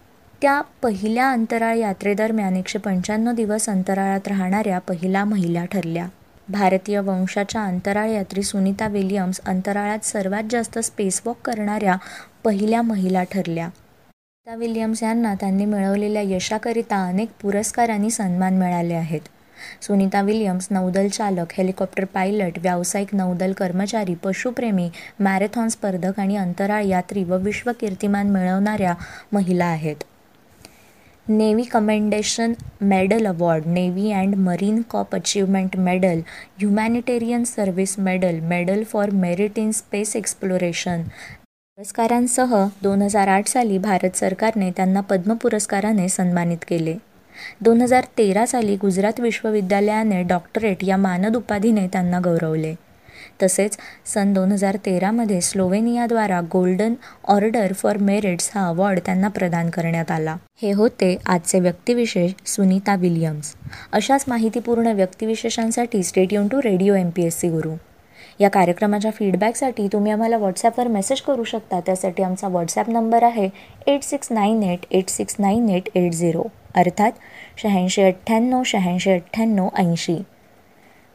त्या पहिल्या अंतराळ यात्रेदरम्यान एकशे पंच्याण्णव दिवस अंतराळात राहणाऱ्या पहिल्या महिला ठरल्या. भारतीय वंशाच्या अंतराळ यात्री सुनीता विलियम्स अंतराळात सर्वात जास्त स्पेसवॉक करणाऱ्या पहिल्या महिला ठरल्या. सुनीता विलियम्स यांना त्यांनी मिळवलेल्या यशाकरिता अनेक पुरस्कार आणि सन्मान मिळाले आहेत. सुनीता विलियम्स नौदल चालक हेलिकॉप्टर पायलट व्यावसायिक नौदल कर्मचारी पशुप्रेमी मॅरेथॉन स्पर्धक आणि अंतराळ यात्री व विश्व कीर्तिमान मिळवणाऱ्या महिला आहेत. Navy commendation medal award navy and marine corps achievement medal humanitarian service medal medal for merit in space exploration. पुरस्कारांसह दोन हजार आठ साली भारत सरकारने त्यांना पद्म पुरस्काराने सन्मानित केले. दोन हजार तेरा साली गुजरात विश्वविद्यालयाने डॉक्टरेट या मानद उपाधीने त्यांना गौरवले. तसेच सन दोन हजार तेरामध्ये स्लोवेनियाद्वारा गोल्डन ऑर्डर फॉर मेरिट्स हा अवॉर्ड त्यांना प्रदान करण्यात आला. हे होते आजचे व्यक्तिविशेष सुनीता विलियम्स. अशाच माहितीपूर्ण व्यक्तिविशेषांसाठी stay to radio M P S C Guru. या कार्यक्रमाच्या फीडबॅकसाठी तुम्ही आम्हाला व्हॉट्सॲपवर मेसेज करू शकता. त्यासाठी आमचा व्हॉट्सॲप नंबर आहे eight six nine eight eight six nine eight eight zero. अर्थात शहाऐंशी अठ्ठ्याण्णव शहाऐंशी अठ्ठ्याण्णव ऐंशी.